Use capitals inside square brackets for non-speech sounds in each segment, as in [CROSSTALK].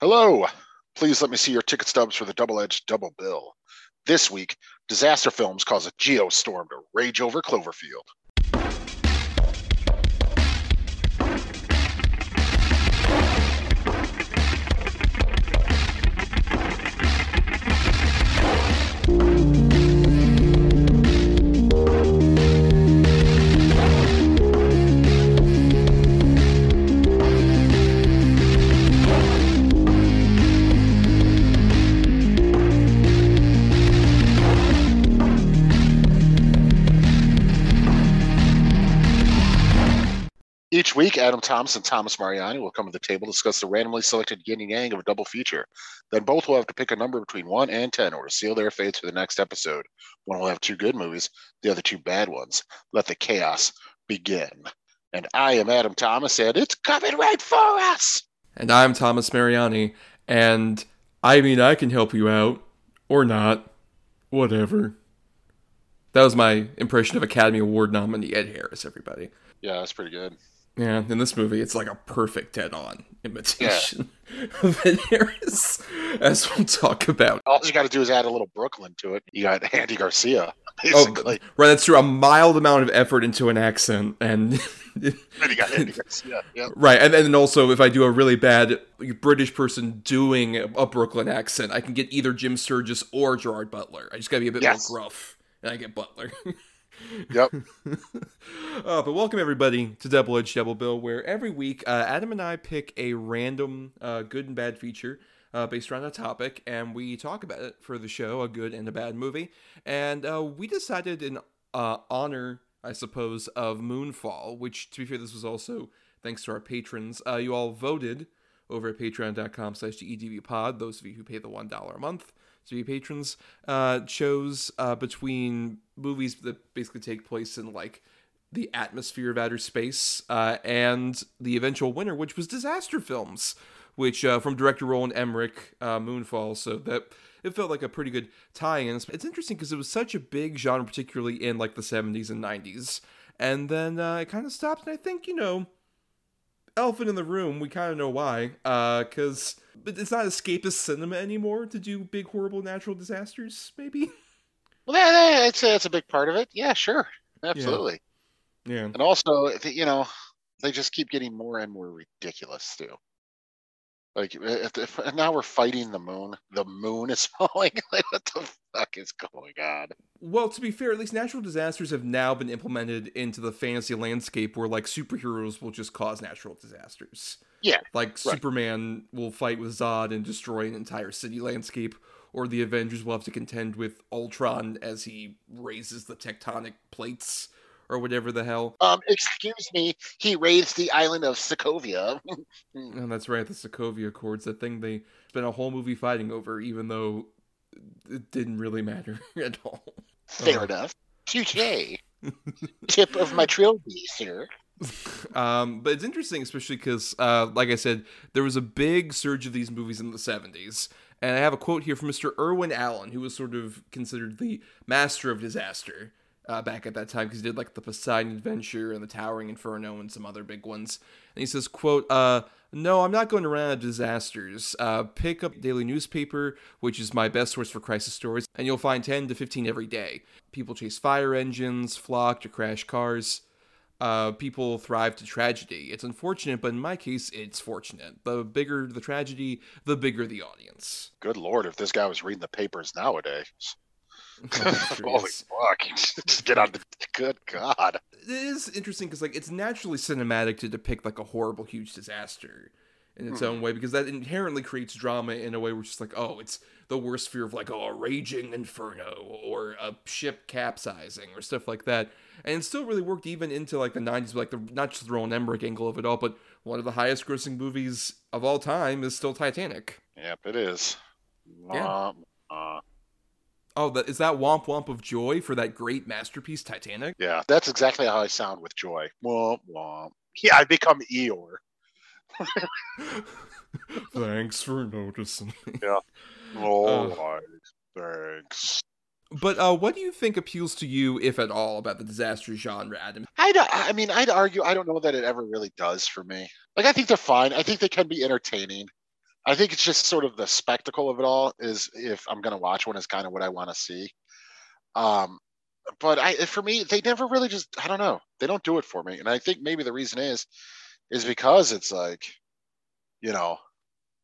Hello. Please let me see your ticket stubs for the double edged double bill. This week, disaster films cause a geostorm to rage over Cloverfield. Each week, Adam Thomas and Thomas Mariani will come to the table to discuss the randomly selected yin and yang of a double feature. Then both will have to pick a number between 1 and 10 or seal their fates for the next episode. One will have two good movies, the other two bad ones. Let the chaos begin. And I am Adam Thomas, and it's coming right for us! And I'm Thomas Mariani, and I mean, I can help you out. Or not. Whatever. That was my impression of Academy Award nominee Ed Harris, everybody. Yeah, that's pretty good. Yeah, in this movie, it's like a perfect head-on imitation of Ed Harris, as we'll talk about. All you got to do is add a little Brooklyn to it. You got Andy Garcia, Oh, basically. right, that's true. A mild amount of effort into an accent, and [LAUGHS] and you got Andy Garcia. Yeah. right, and then also if I do a really bad British person doing a Brooklyn accent, I can get either Jim Sturgess or Gerard Butler. I just gotta be a bit Yes. more gruff, and I get Butler. [LAUGHS] Yep. [LAUGHS] Uh, but welcome everybody to Double Edge Double Bill, where every week uh, Adam and I pick a random uh, good and bad feature uh, based around a topic, and we talk about it for the show, a good and a bad movie. And uh, we decided in uh, honor, I suppose, of Moonfall, which, to be fair, this was also thanks to our patrons. You all voted over at patreon.com slash gedvpod, those of you who pay the $1 a month be patrons, uh, chose uh, between movies that basically take place in, like, the atmosphere of outer space, uh, and the eventual winner, which was disaster films, which uh, from director Roland Emmerich, uh, Moonfall. So that it felt like a pretty good tie-in. It's interesting because it was such a big genre, particularly in like the '70s and '90s, and then uh, it kind of stopped. And I think you know, elephant in the room. We kind of know why, because but it's not escapist cinema anymore to do big, horrible natural disasters. Maybe. Well, yeah, yeah, that's a big part of it. Yeah, sure. Absolutely. Yeah. And also, you know, they just keep getting more and more ridiculous too. Like if, if now we're fighting the moon. The moon is [LAUGHS] falling. like what the fuck is going on? Well, to be fair, at least natural disasters have now been implemented into the fantasy landscape where like superheroes will just cause natural disasters. Yeah, Like Superman will fight with Zod and destroy an entire city landscape, or the Avengers will have to contend with Ultron as he raises the tectonic plates or whatever the hell. Um, excuse me. He raised the island of Sokovia. And [LAUGHS] Oh, that's right, the Sokovia Accords, the thing they spent a whole movie fighting over, even though it didn't really matter [LAUGHS] at all. Fair Oh. enough. Touche. [LAUGHS] Tip of my trilby, sir. um, but it's interesting, especially because, uh, like I said, there was a big surge of these movies in the 70s. And I have a quote here from Mr. Irwin Allen, who was sort of considered the master of disaster uh, back at that time because he did like the Poseidon Adventure and the Towering Inferno and some other big ones. And he says, "quote uh, No, I'm not going to run out of disasters. Uh, pick up daily newspaper, which is my best source for crisis stories, and you'll find 10 to 15 every day. People chase fire engines, flock to crash cars." uh, people thrive to tragedy. It's unfortunate, but in my case, it's fortunate. The bigger the tragedy, the bigger the audience. Good lord, if this guy was reading the papers nowadays. Sure [LAUGHS] Holy fuck. [LAUGHS] Just get on the [LAUGHS] good god. it is interesting because like it's naturally cinematic to depict like a horrible, huge disaster in its Hmm. own way because that inherently creates drama in a way where it's just like, oh, it's the worst fear of like oh, a raging inferno or a ship capsizing or stuff like that. And it still really worked even into like the 90s, like the not just the Roland Emmerich angle of it all, but one of the highest grossing movies of all time is still Titanic. Yep, it is. Yeah. Uh, Oh, that is that womp womp of joy for that great masterpiece, Titanic. yeah, that's exactly how I sound with joy. Womp womp. Yeah, I become Eeyore. [LAUGHS] Thanks for noticing. [LAUGHS] All Uh. thanks. But uh, what do you think appeals to you, if at all, about the disaster genre, Adam? I'd, I mean, I'd argue I don't know that it ever really does for me. Like, I think they're fine. I think they can be entertaining. I think it's just sort of the spectacle of it all is if I'm going to watch one is kind of what I want to see. Um, but I, for me, they never really just, I don't know, they don't do it for me. And I think maybe the reason is, is because it's like, you know,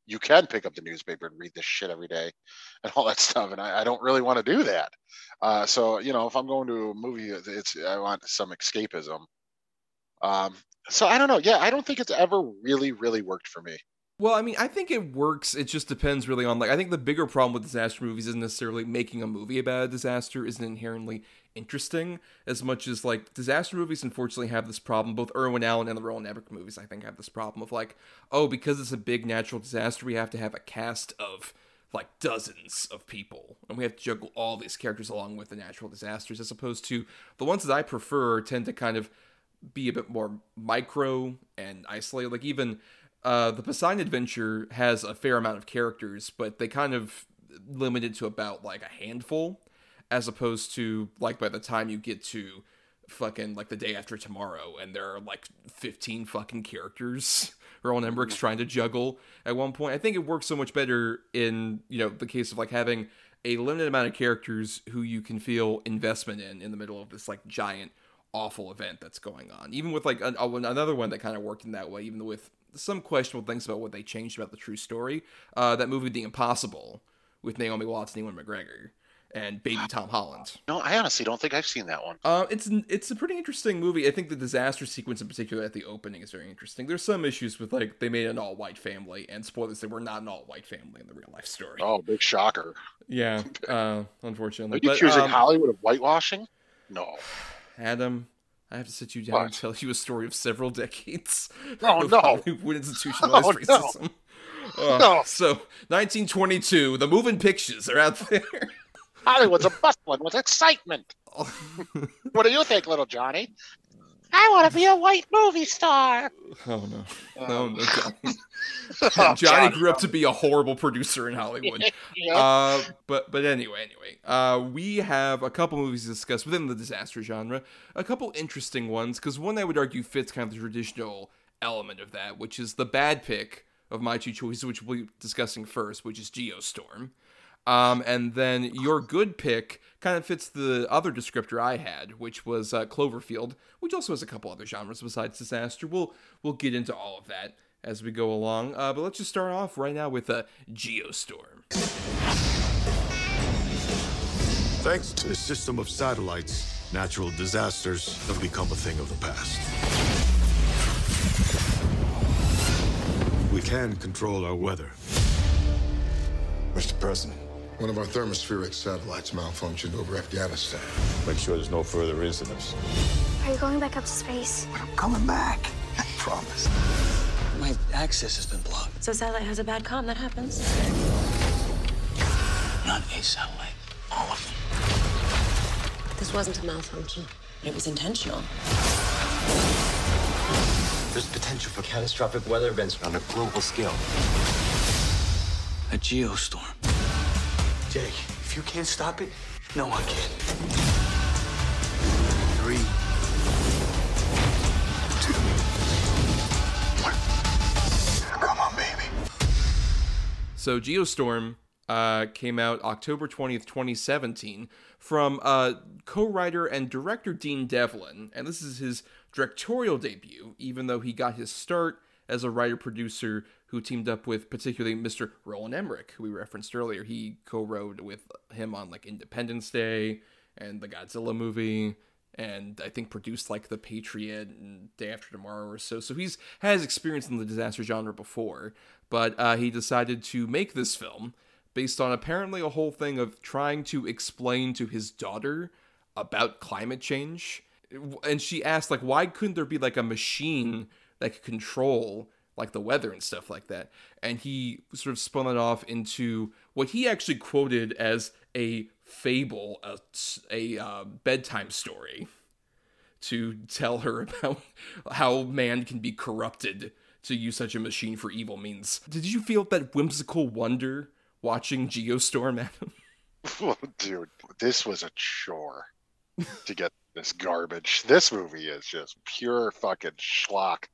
you can pick up the newspaper and read this shit every day [LAUGHS] and all that stuff. And I, I don't really want to do that. Uh, so, you know, if I'm going to a movie, it's, I want some escapism. Um, so I don't know. Yeah, I don't think it's ever really, really worked for me. Well, I mean, I think it works. It just depends really on like I think the bigger problem with disaster movies isn't necessarily making a movie about a disaster isn't inherently interesting as much as like disaster movies unfortunately have this problem. Both Irwin Allen and the Roland Emmerich movies I think have this problem of like, oh, because it's a big natural disaster, we have to have a cast of like dozens of people and we have to juggle all these characters along with the natural disasters as opposed to the ones that I prefer tend to kind of be a bit more micro and isolated. Like even uh, the Poseidon Adventure has a fair amount of characters, but they kind of limited to about like a handful, as opposed to like by the time you get to fucking like the day after tomorrow, and there are like fifteen fucking characters. [LAUGHS] Roland Emmerich's trying to juggle at one point. I think it works so much better in you know the case of like having a limited amount of characters who you can feel investment in in the middle of this like giant awful event that's going on. Even with like an, another one that kind of worked in that way, even with some questionable things about what they changed about the true story. Uh, that movie, The Impossible, with Naomi Watts and Ewan McGregor and baby [SIGHS] Tom Holland. No, I honestly don't think I've seen that one. Uh, it's it's a pretty interesting movie. I think the disaster sequence in particular at the opening is very interesting. There's some issues with like they made an all white family, and spoilers, they were not an all white family in the real life story. Oh, big shocker! Yeah, [LAUGHS] uh, unfortunately. Are you but, accusing um, Hollywood of whitewashing? No. [SIGHS] Adam, I have to sit you down what? and tell you a story of several [LAUGHS] decades. Oh of no! [LAUGHS] Institutionalized oh, racism. No. Uh, no. So, 1922, the moving pictures are out there. Hollywood's a bustling with excitement. [LAUGHS] what do you think, little Johnny? I want to be a white movie star. Oh no, oh. no, no, Johnny. [LAUGHS] oh, [LAUGHS] Johnny grew up to be a horrible producer in Hollywood. [LAUGHS] yep. uh, but but anyway, anyway, uh, we have a couple movies to discuss within the disaster genre. A couple interesting ones because one I would argue fits kind of the traditional element of that, which is the bad pick of my two choices, which we'll be discussing first, which is Geostorm. Um, and then your good pick kind of fits the other descriptor I had, which was uh, Cloverfield, which also has a couple other genres besides disaster. We'll we'll get into all of that as we go along. Uh, but let's just start off right now with a uh, Geostorm. Thanks to a system of satellites, natural disasters have become a thing of the past. We can control our weather. Mr. President, one of our thermospheric satellites malfunctioned over Afghanistan. Make sure there's no further incidents. Are you going back up to space? But I'm coming back. I promise. My access has been blocked. So satellite has a bad com, that happens. Not a satellite. All of them. This wasn't a malfunction. It was intentional. There's potential for catastrophic weather events on a global scale. A geostorm. If you can't stop it, no one can. Three. Two. One. Come on, baby. So, Geostorm uh, came out October 20th, 2017, from uh, co writer and director Dean Devlin. And this is his directorial debut, even though he got his start as a writer producer who teamed up with particularly Mr. Roland Emmerich, who we referenced earlier. He co-wrote with him on like Independence Day and the Godzilla movie, and I think produced like The Patriot and Day After Tomorrow or so. So he's has experience in the disaster genre before, but uh, he decided to make this film based on apparently a whole thing of trying to explain to his daughter about climate change. And she asked, like, why couldn't there be like a machine that could control like the weather and stuff like that. And he sort of spun it off into what he actually quoted as a fable, a, a uh, bedtime story to tell her [LAUGHS] about how man can be corrupted to use such a machine for evil means. Did you feel that whimsical wonder watching Geostorm, Adam? [LAUGHS] [LAUGHS] Well, dude, this was a chore to get this garbage. This movie is just pure fucking schlock,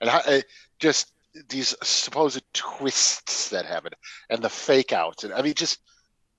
and I, just these supposed twists that happen and the fake outs. And I mean, just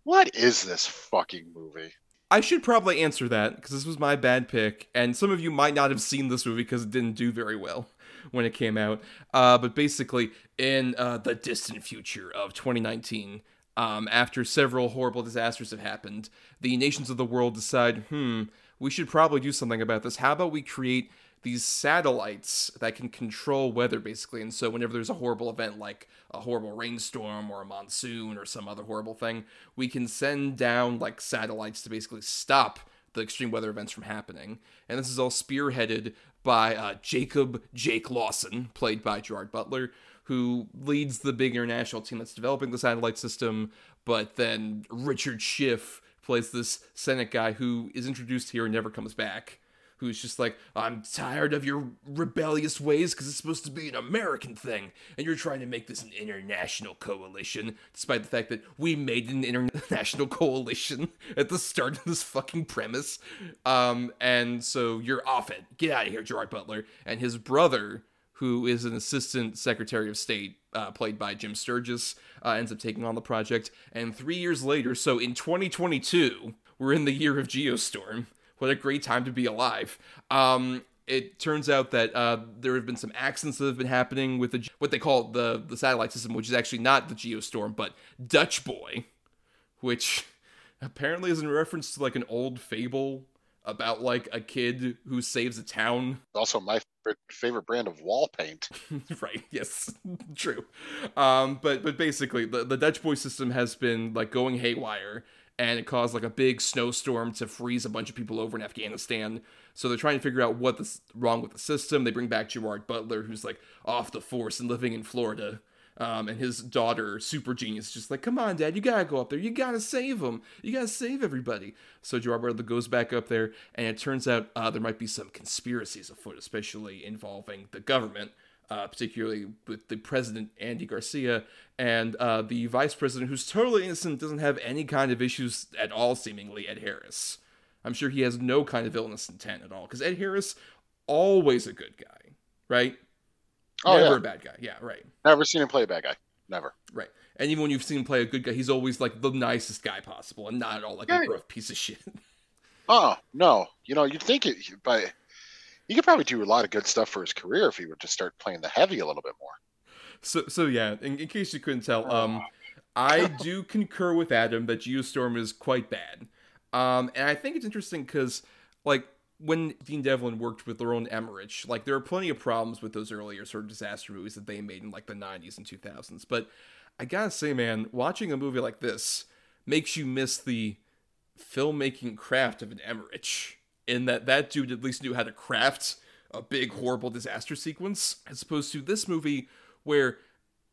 what is this fucking movie? I should probably answer that because this was my bad pick, and some of you might not have seen this movie because it didn't do very well [LAUGHS] when it came out. Uh, but basically, in uh, the distant future of 2019, um, after several horrible disasters have happened, the nations of the world decide, hmm, we should probably do something about this. How about we create these satellites that can control weather basically and so whenever there's a horrible event like a horrible rainstorm or a monsoon or some other horrible thing we can send down like satellites to basically stop the extreme weather events from happening and this is all spearheaded by uh, jacob jake lawson played by gerard butler who leads the big international team that's developing the satellite system but then richard schiff plays this senate guy who is introduced here and never comes back who's just like, I'm tired of your rebellious ways because it's supposed to be an American thing, and you're trying to make this an international coalition, despite the fact that we made an international [LAUGHS] coalition at the start of this fucking premise. Um, and so you're off it. Get out of here, Gerard Butler. And his brother, who is an assistant secretary of state, uh, played by Jim Sturgess, uh, ends up taking on the project. And three years later, so in 2022, we're in the year of Geostorm what a great time to be alive. Um, it turns out that uh, there have been some accidents that have been happening with the, what they call the the satellite system, which is actually not the Geostorm, but Dutch Boy, which [LAUGHS] apparently is in reference to like an old fable about like a kid who saves a town. Also, my favorite brand of wall paint. [LAUGHS] right. Yes. [LAUGHS] True. Um, but but basically, the the Dutch Boy system has been like going haywire and it caused like a big snowstorm to freeze a bunch of people over in Afghanistan. So they're trying to figure out what's wrong with the system. They bring back Gerard Butler, who's like off the force and living in Florida. Um, and his daughter, super genius, just like, come on, dad, you gotta go up there. You gotta save them. You gotta save everybody. So Gerard Butler goes back up there, and it turns out uh, there might be some conspiracies afoot, especially involving the government uh, particularly with the president Andy Garcia and uh, the vice president, who's totally innocent, doesn't have any kind of issues at all, seemingly Ed Harris. I'm sure he has no kind of villainous intent at all, because Ed Harris always a good guy, right? Oh, Never yeah. a bad guy. Yeah, right. Never seen him play a bad guy. Never. Right. And even when you've seen him play a good guy, he's always like the nicest guy possible and not at all like Yeah. a gruff piece of shit. [LAUGHS] Oh no, you know you'd think it, but he could probably do a lot of good stuff for his career if he would just start playing the heavy a little bit more. So so yeah, in, in case you couldn't tell, um, I do concur with Adam that Geostorm is quite bad. Um, and I think it's interesting because like when Dean Devlin worked with Roland Emmerich, like there are plenty of problems with those earlier sort of disaster movies that they made in like the '90s and 2000s. But I gotta say, man, watching a movie like this makes you miss the filmmaking craft of an Emmerich. In that that dude at least knew how to craft a big horrible disaster sequence, as opposed to this movie where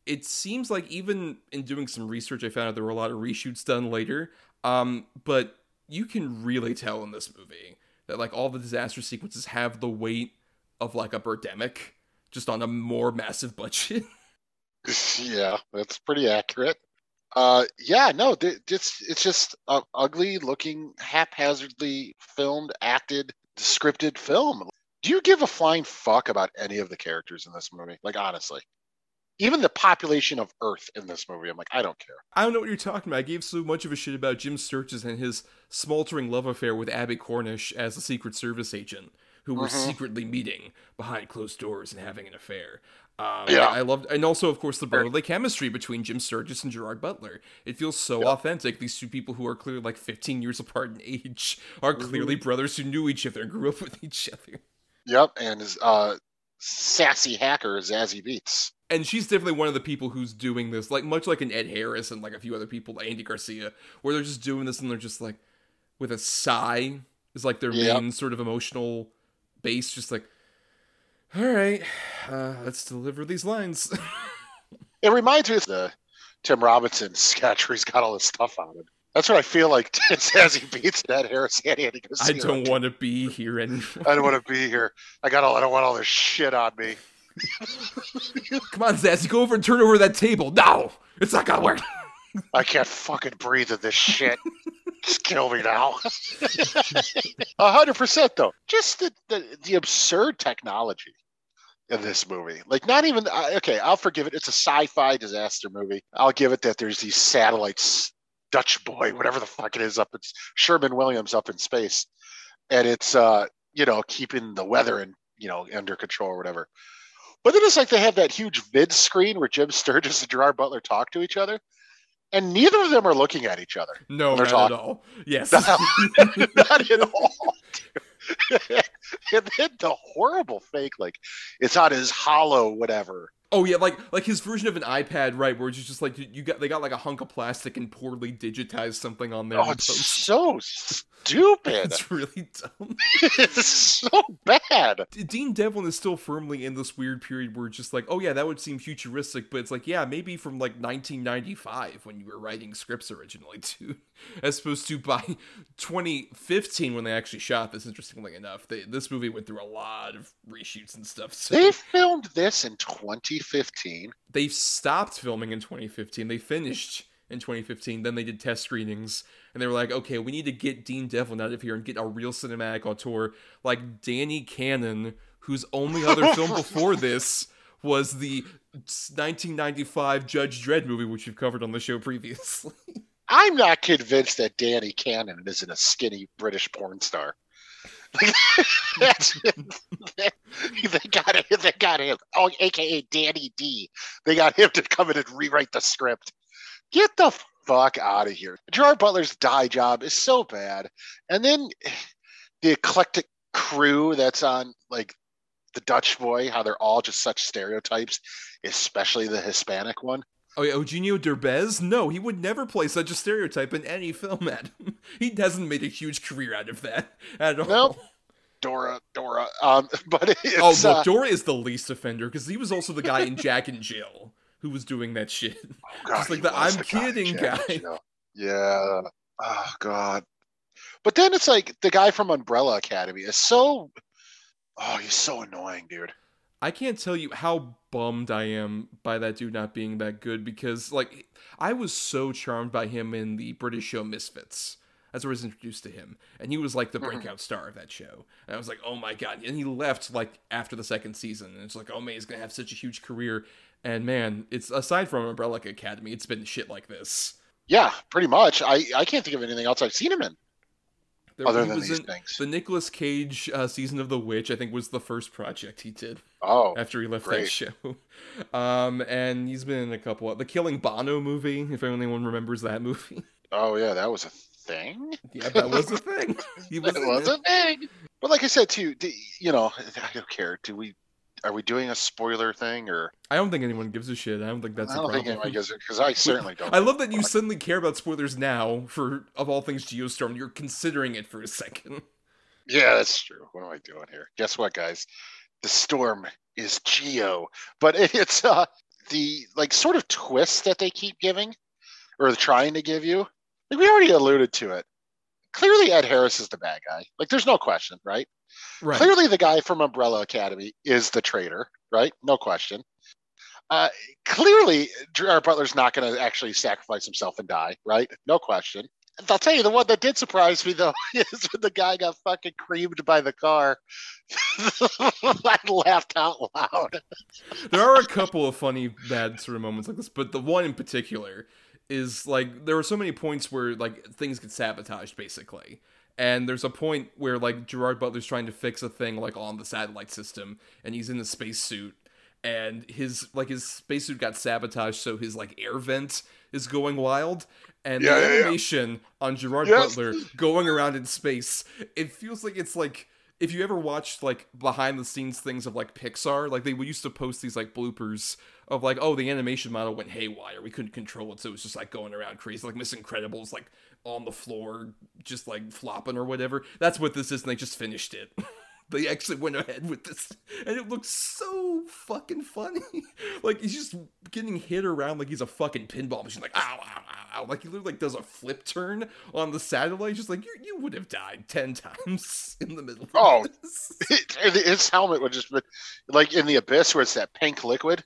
it seems like even in doing some research, I found out there were a lot of reshoots done later. Um, but you can really tell in this movie that like all the disaster sequences have the weight of like a birdemic, just on a more massive budget. [LAUGHS] yeah, that's pretty accurate. Uh, yeah, no, th- it's it's just a ugly looking, haphazardly filmed, acted, scripted film. Do you give a flying fuck about any of the characters in this movie? Like honestly, even the population of Earth in this movie, I'm like, I don't care. I don't know what you're talking about. I gave so much of a shit about Jim Sturgess and his smoldering love affair with Abbie Cornish as a Secret Service agent, who were Mhm. secretly meeting behind closed doors and having an affair. Um, Yeah. I loved, and also, of course, the brotherly chemistry between Jim Sturgess and Gerard Butler. It feels so authentic. These two people who are clearly like 15 years apart in age are clearly brothers who knew each other and grew up with each other. Yep, and his uh, sassy hacker Zazie Beetz. And she's definitely one of the people who's doing this, like much like an Ed Harris and like a few other people, like Andy Garcia, where they're just doing this and they're just like with a sigh is like their Yep. main sort of emotional base, just like, all right, uh, let's deliver these lines. [LAUGHS] It reminds me of the Tim Robinson sketch where he's got all this stuff on him. That's what I feel like [LAUGHS] as he Beats Ed Harris and Andy Garcia. I don't want to be here anymore. I don't want to be here. I got all. I don't want all this shit on me. [LAUGHS] Come on, Zazie, go over and turn over that table. No, it's not gonna work. I can't fucking breathe in this shit. [LAUGHS] Just kill me now. [LAUGHS] A hundred percent though. Just the, the the absurd technology in this movie. Like, not even I- okay. I'll forgive it. It's a sci-fi disaster movie. I'll give it that. There's these satellites, Dutch boy, whatever the fuck it is, up it's Sherwin-Williams up in space, and it's uh, you know keeping the weather and you know under control or whatever. But then it's like they have that huge vid screen where Jim [LAUGHS] Sturgess and Gerard Butler talk to each other, and neither of them are looking at each other. No, not talking. [LAUGHS] [LAUGHS] at all. Yes. Not at all. and then the horrible fake, like it's on his hollow, whatever. Oh yeah, like like his version of an iPad, right? Where it's just like you, got they got like a hunk of plastic and poorly digitized something on there. Oh, it's post- so stupid. it's really dumb. [LAUGHS] it's so bad. Dean Devlin is still firmly in this weird period where it's just like, oh yeah, that would seem futuristic, but it's like, yeah, maybe from like 1995 when you were writing scripts originally, [LAUGHS] too, as opposed to by [LAUGHS] 2015 when they actually shot this. Interestingly enough, they, this movie went through a lot of reshoots and stuff. So They filmed this in 2015. they stopped filming in 2015. They finished in 2015. Then they did test screenings, and they were like, okay, we need to get Dean Devlin out of here and get a real cinematic auteur like Danny Cannon, whose only other film [LAUGHS] before this was the 1995 Judge Dredd movie, which we've covered on the show previously. [LAUGHS] I'm not convinced that Danny Cannon isn't a skinny British porn star. [LAUGHS] That's, [LAUGHS] they got him. They got him. Oh, aka Danny D. They got him to come in and rewrite the script. Get the fuck out of here. Gerard Butler's dye job is so bad, and then the eclectic crew that's on like the Dutch boy, how they're all just such stereotypes, especially the Hispanic one. Oh yeah, Eugenio Derbez? No, he would never play such a stereotype in any film, [LAUGHS] Adam. He hasn't made a huge career out of that at all. No. Dora, Dora. Um, [LAUGHS] but it's, Oh, well, uh, Dora is the least offender because he was also the guy in [LAUGHS] Jack and Jill who was doing that shit. God, Just like the I'm guy, kidding Jack guy. Yeah. Oh God. But then it's like the guy from Umbrella Academy is so. Oh, he's so annoying, dude. I can't tell you how bummed I am by that dude not being that good because, like, I was so charmed by him in the British show Misfits. That's where I was introduced to him. And he was like the mm-hmm. breakout star of that show. And I was like, oh my God. And he left like after the second season. And it's like, oh man, he's going to have such a huge career. And man, it's aside from Umbrella Academy, it's been shit like this. Yeah, pretty much. I I can't think of anything else I've seen him in There, other than these in things. the Nicolas Cage uh, season of The Witch, I think, was the first project he did Oh, after he left that show. [LAUGHS] Um, and he's been in a couple of the Killing Bono movie, if anyone remembers that movie. [LAUGHS] oh yeah, that was a thing. yeah, that was a thing. [LAUGHS] He was That was it. a thing. But like I said too, do, you know, I don't care. Do we? Are we doing a spoiler thing or? I don't think anyone gives a shit. I don't think that's I a don't problem. think anyone gives it because I certainly [LAUGHS] don't. I love that you suddenly care about spoilers now for of all things Geostorm. You're considering it for a second. Yeah, that's true. What am I doing here? Guess what, guys? The storm is Geo, but [LAUGHS] it's uh the like sort of twist that they keep giving or trying to give you. Like we already alluded to it. Clearly, Ed Harris is the bad guy. Like, there's no question, right? Right. Clearly, the guy from Umbrella Academy is the traitor, right? No question. Uh, clearly, Gerard Butler's not going to actually sacrifice himself and die, right? No question. I'll tell you, the one that did surprise me though [LAUGHS] is when the guy got fucking creamed by the car. [LAUGHS] I laughed out loud. there are a couple of funny bad sort of moments like this, but the one in particular is like there are so many points where like things get sabotaged basically. And there's a point where like Gerard Butler's trying to fix a thing like on the satellite system and he's in a spacesuit and his like his spacesuit got sabotaged so his like air vent is going wild and Yeah, the yeah, yeah. animation on Gerard Yes. Butler going around in space it feels like it's like if you ever watched like behind the scenes things of like Pixar, like they used to post these like bloopers of like, oh, the animation model went haywire. We couldn't control it, so it was just like going around crazy, like Miss Incredibles, like on the floor, just like flopping or whatever. That's what this is, and they just finished it. [LAUGHS] they actually went ahead with this, and it looks so fucking funny. [LAUGHS] like he's just getting hit around like he's a fucking pinball machine, like ow, ow, ow, ow. Like he literally like does a flip turn on the satellite, just like you, you would have died ten times [LAUGHS] in the middle. Of Oh, this. [LAUGHS] His helmet would just been like in the abyss where it's that pink liquid,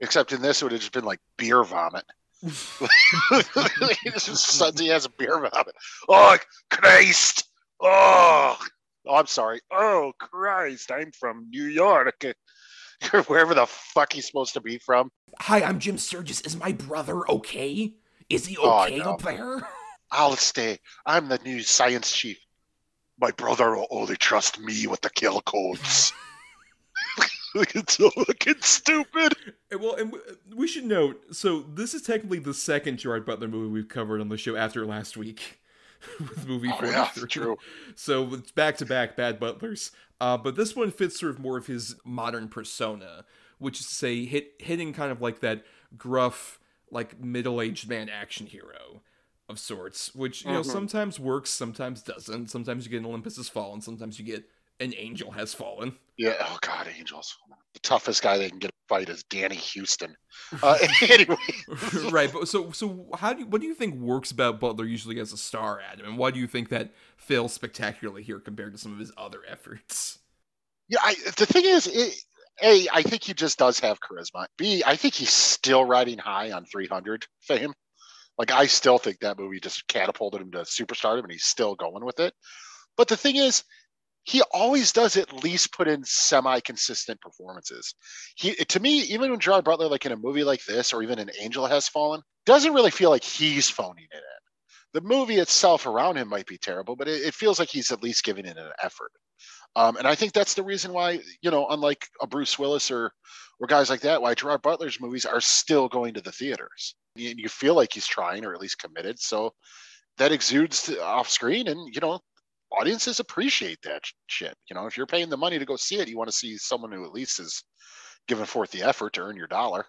except in this it would have just been like beer vomit. It's just suddenly he has a beer vomit. Oh Christ! Oh, oh, I'm sorry. Oh Christ! I'm from New York. [LAUGHS] wherever the fuck he's supposed to be from. Hi, I'm Jim Sturgess. Is my brother okay? Is he Oh, okay no. up there? [LAUGHS] I'll stay. I'm the new science chief. My brother will only trust me with the kill codes. [LAUGHS] it's so fucking stupid. And Well, and we should note. So this is technically the second Gerard Butler movie we've covered on the show after last week, [LAUGHS] with movie Oh, forty yeah, three. true. So it's back to back bad Butlers. Uh, but this one fits sort of more of his modern persona, which is to say, hit hitting kind of like that gruff, like middle aged man action hero of sorts, which you know Mhm. sometimes works, sometimes doesn't. Sometimes you get an Olympus has fallen, sometimes you get an angel has fallen. Yeah. Oh God, Angels. The toughest guy they can get fight is Danny Huston. [LAUGHS] Uh, [LAUGHS] anyway, [LAUGHS] right, but so so how do you, what do you think works about Butler usually as a star, Adam, and why do you think that fails spectacularly here compared to some of his other efforts? yeah. I, the thing is, it, a, I think he just does have charisma. B, I think he's still riding high on 300 fame. Like I still think that movie just catapulted him to superstardom, and he's still going with it. But the thing is, he always does at least put in semi-consistent performances. He, to me, even when Gerard Butler, like in a movie like this, or even an Angel Has Fallen, doesn't really feel like he's phoning it in. The movie itself around him might be terrible, but it, it feels like he's at least giving it an effort. Um, and I think that's the reason why, you know, unlike a Bruce Willis or or guys like that, why Gerard Butler's movies are still going to the theaters. You, you feel like he's trying or at least committed. So that exudes off screen, and you know, audiences appreciate that shit. You know, if you're paying the money to go see it, you want to see someone who at least is giving forth the effort to earn your dollar.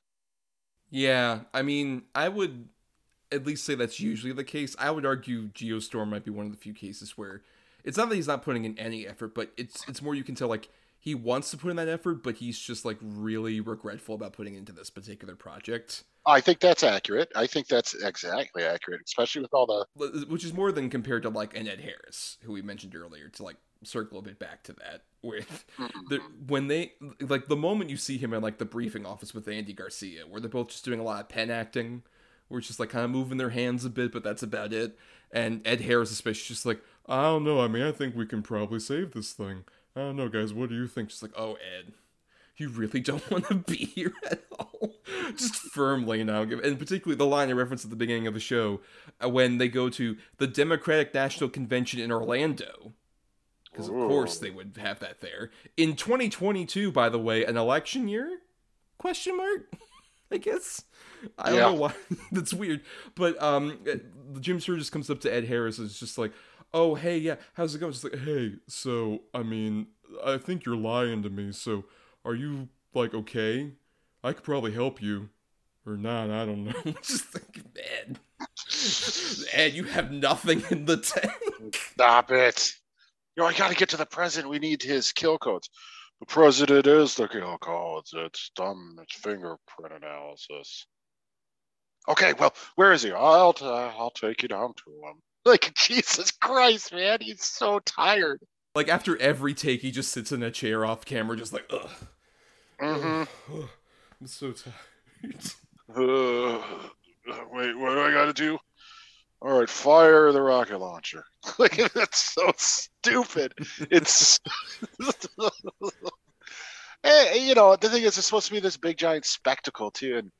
Yeah, I mean, I would at least say that's usually the case. I would argue Geostorm might be one of the few cases where it's not that he's not putting in any effort, but it's it's more you can tell like he wants to put in that effort, but he's just like really regretful about putting into this particular project. I think that's accurate. I think that's exactly accurate, especially with all the which is more than compared to like an Ed Harris, who we mentioned earlier. To like circle a bit back to that, with mm-hmm. the, when they like the moment you see him in like the briefing office with Andy Garcia, where they're both just doing a lot of pen acting, where it's just like kind of moving their hands a bit, but that's about it. And Ed Harris, especially, just like I don't know. I mean, I think we can probably save this thing. I don't know, guys. What do you think? Just like, oh, Ed, you really don't [LAUGHS] want to be here at all. Just firmly now, and particularly the line I referenced at the beginning of the show uh, when they go to the Democratic National Convention in Orlando. Because of course they would have that there in 2022. By the way, an election year? Question mark. [LAUGHS] I guess. I don't Yeah. know why. [LAUGHS] That's weird. But um, uh, Jim Sturgess comes up to Ed Harris and is just like, "Oh, hey, yeah, how's it going?" Just like, "Hey, so I mean, I think you're lying to me. So, are you like okay? I could probably help you, or not. I don't know. [LAUGHS] just like, Ed, Ed, you have nothing in the tank. Stop it. Know, I got to get to the president. We need his kill codes. The president is the kill codes. It's done. It's fingerprint analysis. Okay, well, where is he? I'll t- I'll take you down to him. [LAUGHS] Like Jesus Christ, man, he's so tired. Like after every take, he just sits in a chair off camera, just like, ugh, Mm-hmm. ugh, I'm so tired. [LAUGHS] Uh, wait, what do I got to do? All right, fire the rocket launcher. [LAUGHS] like that's so stupid. It's hey, you know the thing is, it's supposed to be this big giant spectacle too, and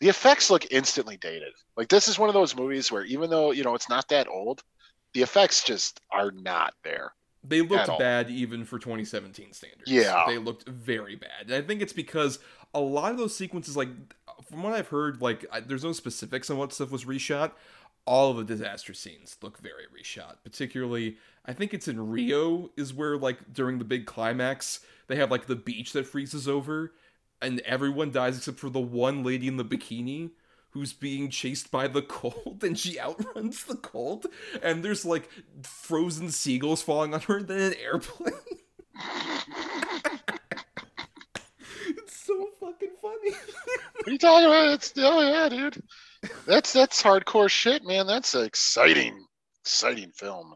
the effects look instantly dated. Like this is one of those movies where even though you know it's not that old, the effects just are not there. They looked all. bad even for 2017 standards. Yeah. They looked very bad. And I think it's because a lot of those sequences, like, from what I've heard, like, I, there's no specifics on what stuff was reshot. All of the disaster scenes look very reshot. Particularly, I think it's in Rio, is where, like, during the big climax, they have, like, the beach that freezes over, and everyone dies except for the one lady in the bikini who's being chased by the [LAUGHS] cold and she outruns the cold and there's like frozen seagulls falling on her and then an airplane [LAUGHS] it's so fucking funny What are you talking about? It's oh yeah, dude. That's that's hardcore shit, man. That's an exciting, exciting film.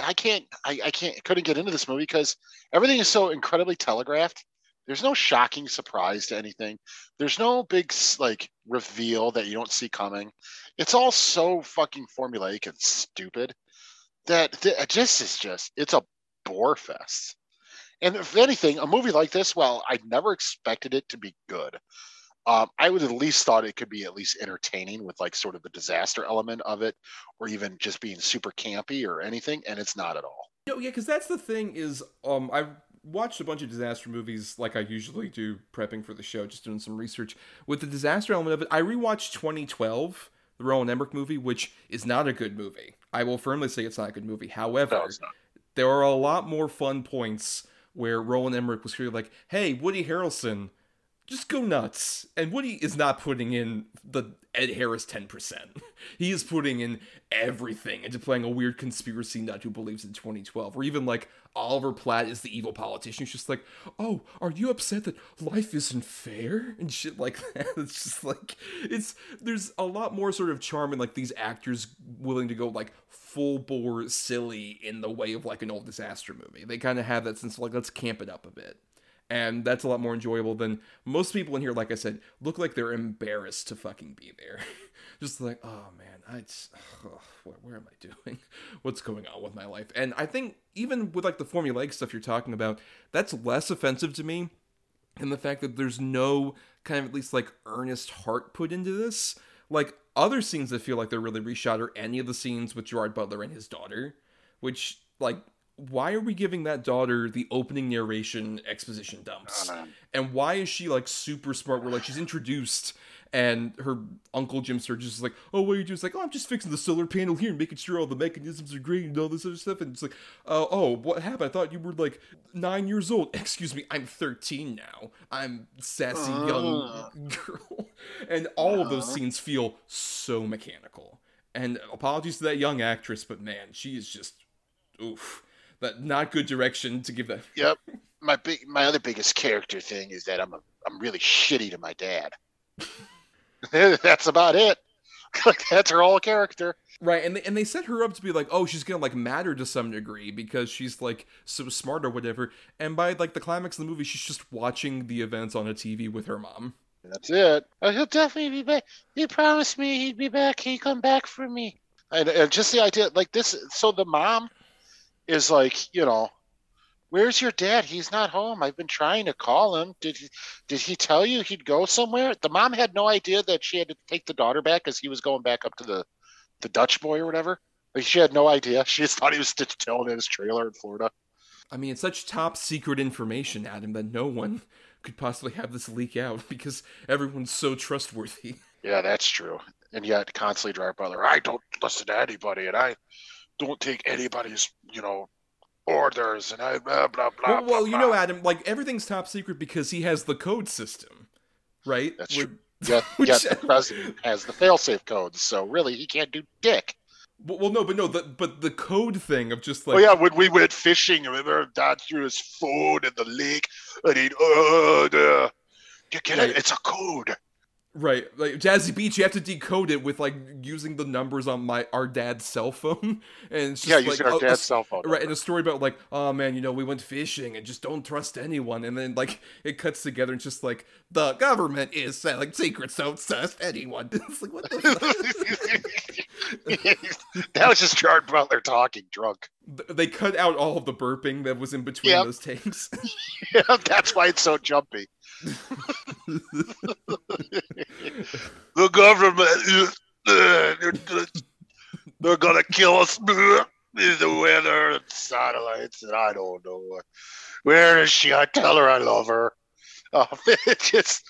I can't, I, I can't, couldn't get into this movie because everything is so incredibly telegraphed. There's no shocking surprise to anything. There's no big like reveal that you don't see coming. It's all so fucking formulaic and stupid that th- it just is just it's a bore fest. And if anything, a movie like this, well, I never expected it to be good. Um, I would at least thought it could be at least entertaining with like sort of the disaster element of it, or even just being super campy or anything, and it's not at all. No, yeah, because that's the thing is, um, I've watched a bunch of disaster movies like I usually do, prepping for the show, just doing some research. With the disaster element of it, I rewatched 2012, the Roland Emmerich movie, which is not a good movie. I will firmly say it's not a good movie. However, No, there are a lot more fun points where Roland Emmerich was clearly like, "Hey, Woody Harrelson, just go nuts." And Woody is not putting in the Ed Harris 10%. [LAUGHS] He is putting in everything into playing a weird conspiracy nut who believes in 2012. Or even like Oliver Platt is the evil politician. He's just like, "Oh, are you upset that life isn't fair?" and shit like [LAUGHS] that. It's just like it's there's a lot more sort of charm in like these actors willing to go like full bore silly in the way of like an old disaster movie. They kind of have that sense of like let's camp it up a bit. And that's a lot more enjoyable than most people in here, like I said, look like they're embarrassed to fucking be there. [LAUGHS] just like, oh man, I just, [SIGHS] ugh, where, am I doing? [LAUGHS] What's going on with my life? And I think even with like the formulaic stuff you're talking about, that's less offensive to me and the fact that there's no kind of at least like earnest heart put into this. Like other scenes that feel like they're really reshot are any of the scenes with Gerard Butler and his daughter, which like why are we giving that daughter the opening narration exposition dumps? And why is she like super smart? Where like she's introduced and her uncle Jim Sturgess is like, "Oh, what are you doing?" It's like, "Oh, I'm just fixing the solar panel here and making sure all the mechanisms are green and all this other stuff." And it's like, "Uh, oh, what happened? I thought you were like nine years old. [LAUGHS] Excuse me, I'm 13 now. I'm sassy young girl." [LAUGHS] And all of those scenes feel so mechanical. And apologies to that young actress, but man, she is just oof. That not good direction to give that. Yep. My big, my other biggest character thing is that I'm a, I'm really shitty to my dad. [LAUGHS] That's about it. Like [LAUGHS] that's her whole character. Right, and they, and they set her up to be like, oh, she's gonna like matter to some degree because she's like so smart or whatever. And by like the climax of the movie, she's just watching the events on a TV with her mom. That's it. Oh, he'll definitely be back. He promised me he'd be back. He'd come back for me. And, and just the idea, like this. So the mom is like, you know, where's your dad? He's not home. I've been trying to call him. Did he? Did he tell you he'd go somewhere? The mom had no idea that she had to take the daughter back because he was going back up to the, the Dutch boy or whatever. Like, she had no idea. She just thought he was chilling in his trailer in Florida. I mean, it's such top secret information, Adam, that no one could possibly have this leak out because everyone's so trustworthy. Yeah, that's true. And yet, constantly Gerard Butler, I don't listen to anybody, and I don't take anybody's, you know, orders, and I blah blah blah. well, well, blah, you know. Adam, like everything's top secret because he has the code system, right? That's Where- true. Yet, [LAUGHS] Which- yet the president has the failsafe codes, so really he can't do dick. Well, well, no, but no, the, but the code thing of just like, oh yeah, when we went fishing, remember Dad threw his phone in the lake, and he'd uh, uh you get Right. it? It's a code. Right, like Jazzy Beach, you have to decode it with like using the numbers on my our dad's cell phone, [LAUGHS] and it's just Yeah, like, using our a- a dad's s- cell phone. Right, and a story about like, oh man, you know, we went fishing and just don't trust anyone, and then like it cuts together and it's just like the government is selling secrets, don't trust anyone. [LAUGHS] It's like what the [LAUGHS] that was just Gerard Butler talking drunk. They cut out all of the burping that was in between Yep. those takes. Yeah, that's why it's so jumpy. The government, uh, they're gonna kill us. The weather and satellites, and I don't know. Where is she? I tell her I love her. Oh, [LAUGHS] it just,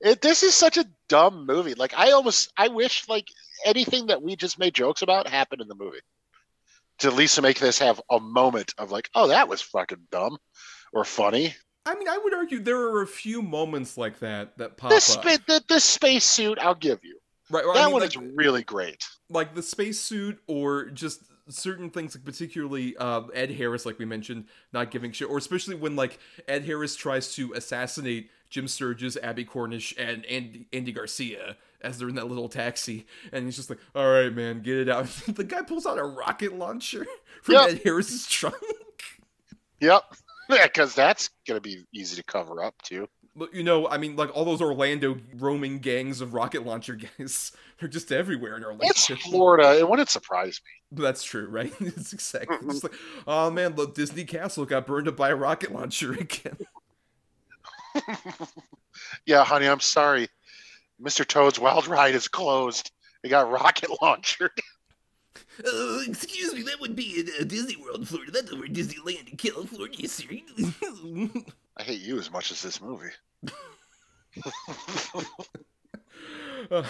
it, this is such a dumb movie. Like I almost, I wish like anything that we just made jokes about happened in the movie. To at least make this have a moment of like, oh, that was fucking dumb or funny. I mean, I would argue there are a few moments like that that pop The, up. the, the space suit, I'll give you. right, right, That I mean, one like, is really great. like the spacesuit or just certain things like particularly uh, ed harris like we mentioned not giving shit or especially when like ed harris tries to assassinate jim sturgess abbie cornish and andy, andy garcia as they're in that little taxi and he's just like all right man get it out [LAUGHS] the guy pulls out a rocket launcher [LAUGHS] from Yep. ed harris's trunk Yep. [LAUGHS] Yeah, because that's going to be easy to cover up, too. But, You know, I mean, like all those Orlando roaming gangs of rocket launcher guys [LAUGHS] are just everywhere in Orlando. It's Florida. It wouldn't surprise me. That's true, right? [LAUGHS] It's exactly. It's like, oh man, the Disney castle got burned up by a rocket launcher again. Yeah, honey, I'm sorry. Mr. Toad's Wild Ride is closed. It got rocket launched. Uh, excuse me, that would be in uh, Disney World, Florida. That's over Disneyland in California, [LAUGHS] sir. [LAUGHS] I hate you as much as this movie. [LAUGHS] Uh,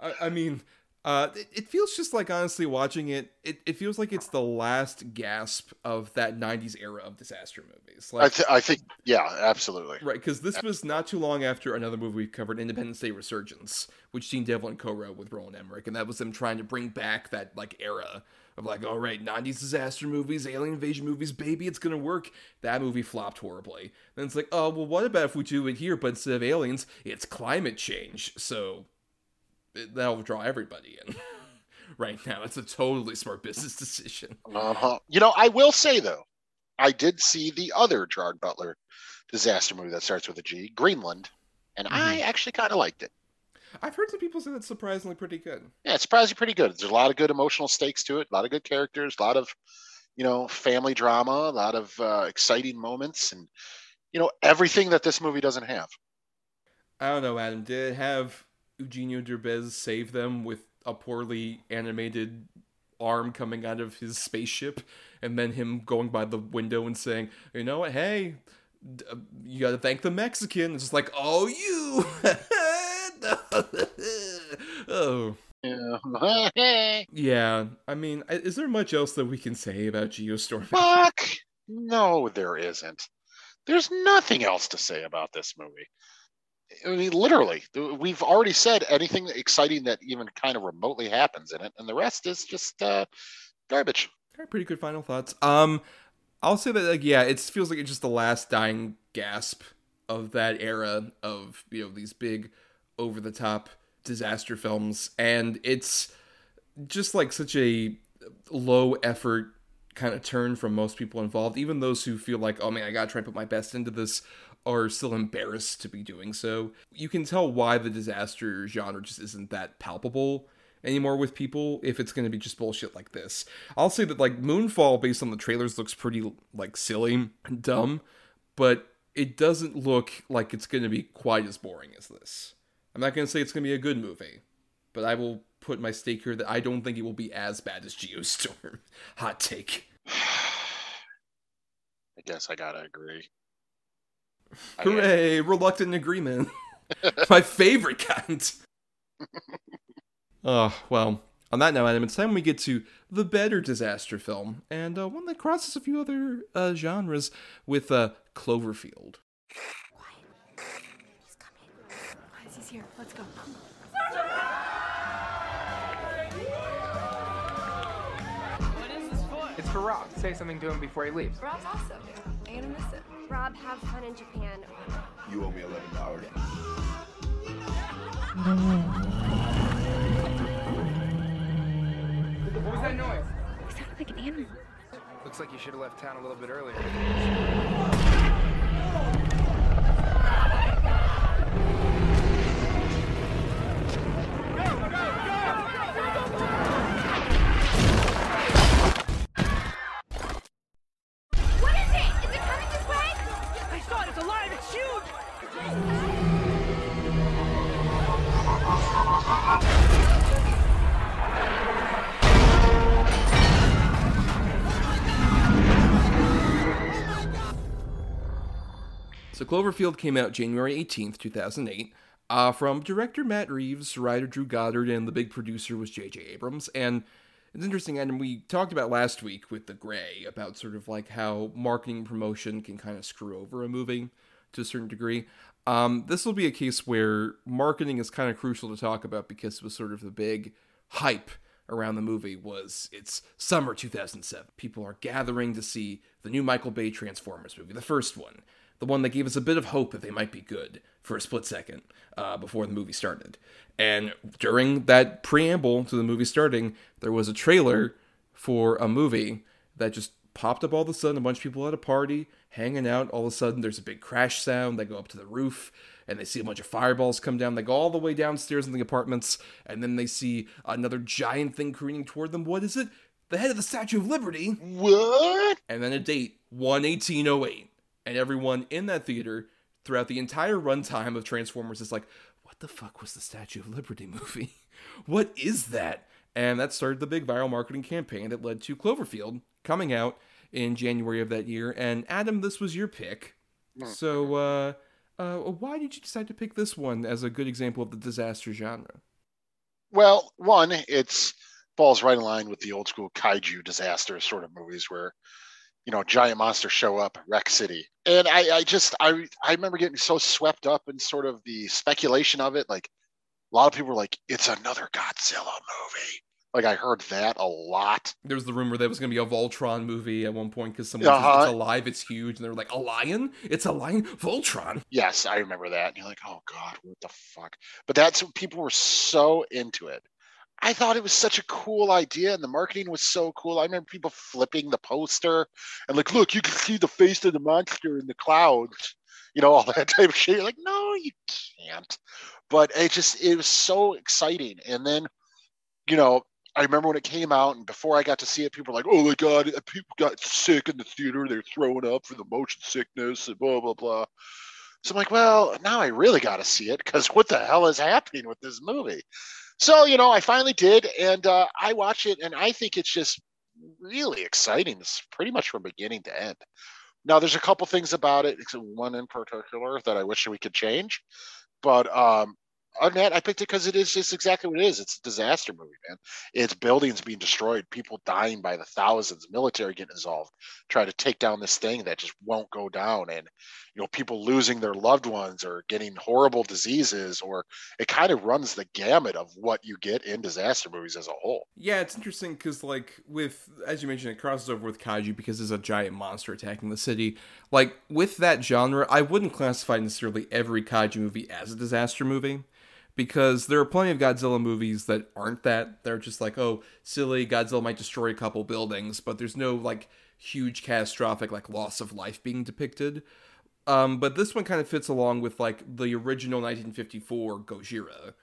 I, I mean, uh, it, it feels just like honestly watching it, it. It feels like it's the last gasp of that '90s era of disaster movies. I, Like, th- I think, yeah, absolutely. right? Because this was not too long after another movie we covered, Independence Day Resurgence, which Dean Devlin co-wrote with Roland Emmerich, and that was them trying to bring back that like era of like, all right, '90s disaster movies, alien invasion movies, baby, it's gonna work. That movie flopped horribly. Then it's like, oh well, what about if we do it here, but instead of aliens, it's climate change. So that'll draw everybody in. [LAUGHS] right now, it's a totally smart business decision. Uh-huh. You know, I will say though, I did see the other Gerard Butler disaster movie that starts with a G, Greenland, and I actually kind of liked it. I've heard some people say that's surprisingly pretty good. Yeah, it's surprisingly pretty good. There's a lot of good emotional stakes to it, a lot of good characters, a lot of, you know, family drama, a lot of uh, exciting moments, and you know everything that this movie doesn't have. I don't know, Adam. Did it have Eugenio Derbez save them with a poorly animated arm coming out of his spaceship, and then him going by the window and saying, "You know what? Hey, d- uh, you got to thank the Mexican." It's just like, "Oh, you." [LAUGHS] oh. Yeah. [LAUGHS] Yeah, I mean, is there much else that we can say about Geostorm? [LAUGHS] Fuck. No, there isn't. There's nothing else to say about this movie. I mean, literally, we've already said anything exciting that even kind of remotely happens in it, and the rest is just uh, garbage. Alright, pretty good final thoughts. Um, I'll say that like yeah, it feels like it's just the last dying gasp of that era of you know these big over the top disaster films, and it's just like such a low effort kind of turn from most people involved. Even those who feel like oh man, I gotta try and put my best into this are still embarrassed to be doing so. You can tell why the disaster genre just isn't that palpable anymore with people if it's going to be just bullshit like this. I'll say that like Moonfall based on the trailers looks pretty like silly and dumb, but it doesn't look like it's going to be quite as boring as this. I'm not going to say it's going to be a good movie, but I will put my stake here that I don't think it will be as bad as Geostorm. [LAUGHS] Hot take. [SIGHS] I guess I gotta agree. I- [LAUGHS] Hooray, reluctant agreement. [LAUGHS] my favorite kind. Oh, [LAUGHS] well, on that note, Adam, it's time we get to the better disaster film, and uh, one that crosses a few other uh, genres with uh, Cloverfield. He's coming. Guys, he's here. Let's go. It's for Rob. Say something to him before he leaves. Rob's awesome. I'm gonna miss it. Rob, have fun in Japan. You owe me eleven dollars. What was that noise? He sounded like an animal. Looks like you should have left town a little bit earlier. So Cloverfield came out January 18th, 2008, uh, from director Matt Reeves, writer Drew Goddard, and the big producer was J.J. Abrams. And it's interesting, and we talked about last week with The Grey about sort of like how marketing promotion can kind of screw over a movie to a certain degree. Um, this will be a case where marketing is kind of crucial to talk about because it was sort of the big hype around the movie was it's summer 2007. People are gathering to see the new Michael Bay Transformers movie, the first one, the one that gave us a bit of hope that they might be good for a split second uh, before the movie started. And during that preamble to the movie starting, there was a trailer for a movie that just popped up all of a sudden. A bunch of people at a party, hanging out. All of a sudden, there's a big crash sound. They go up to the roof and they see a bunch of fireballs come down. They go all the way downstairs in the apartments, and then they see another giant thing careening toward them. What is it? The head of the Statue of Liberty. What? And then a date, 11808. And everyone in that theater throughout the entire runtime of Transformers is like, what the fuck was the Statue of Liberty [LAUGHS] movie? what is that? And that started the big viral marketing campaign that led to Cloverfield coming out in January of that year. And Adam, this was your pick. So, uh, uh, why did you decide to pick this one as a good example of the disaster genre? Well, one, it's falls right in line with the old school kaiju disaster sort of movies where, you know, giant monsters show up, wreck city. And I, I just I I remember getting so swept up in sort of the speculation of it. Like a lot of people were like, it's another Godzilla movie. Like I heard that a lot. There was the rumor that it was going to be a Voltron movie at one point because someone Uh-huh. says it's alive, it's huge, and they're like, a lion? It's a lion? Voltron? Yes, I remember that. And you're like, oh God, what the fuck? But that's people were so into it. I thought it was such a cool idea, and the marketing was so cool. I remember people flipping the poster and like, look, you can see the face of the monster in the clouds, you know, [LAUGHS] all that type of shit. You're like, no, you can't. But it just it was so exciting. And then, you know, I remember when it came out, and before I got to see it, people were like, "Oh my god, uh, people got sick in the theater. They're throwing up for the motion sickness and blah blah blah." So I'm like, "Well, now I really got to see it because what the hell is happening with this movie?" So you know, I finally did, and uh, I watch it, and I think it's just really exciting. It's pretty much from beginning to end. Now, there's a couple things about it, one in particular that I wish we could change, but um, other than that, I picked it because it is just exactly what it is. It's a disaster movie, man. It's buildings being destroyed, people dying by the thousands, military getting involved, trying to take down this thing that just won't go down, and you know, people losing their loved ones or getting horrible diseases, or it kind of runs the gamut of what you get in disaster movies as a whole. Yeah, it's interesting because, like, with, as you mentioned, it crosses over with kaiju because there's a giant monster attacking the city. Like, with that genre, I wouldn't classify necessarily every kaiju movie as a disaster movie because there are plenty of Godzilla movies that aren't that. They're just like, oh, silly, Godzilla might destroy a couple buildings, but there's no, like, huge catastrophic, like, loss of life being depicted. Um, but this one kind of fits along with, like, the original 1954 Gojira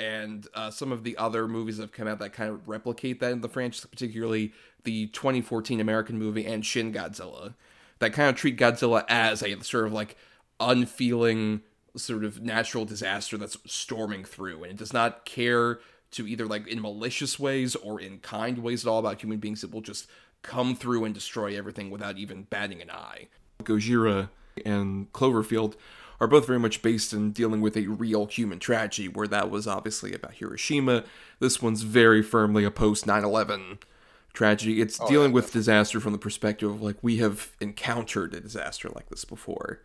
and uh, some of the other movies that have come out that kind of replicate that in the franchise, particularly the 2014 American movie and Shin Godzilla, that kind of treat Godzilla as a sort of like unfeeling sort of natural disaster that's storming through, and it does not care to either like in malicious ways or in kind ways at all about human beings that will just come through and destroy everything without even batting an eye. Gojira and Cloverfield are both very much based in dealing with a real human tragedy, where that was obviously about Hiroshima. This one's very firmly a post 9 11 tragedy. It's oh, dealing with disaster from the perspective of like, we have encountered a disaster like this before.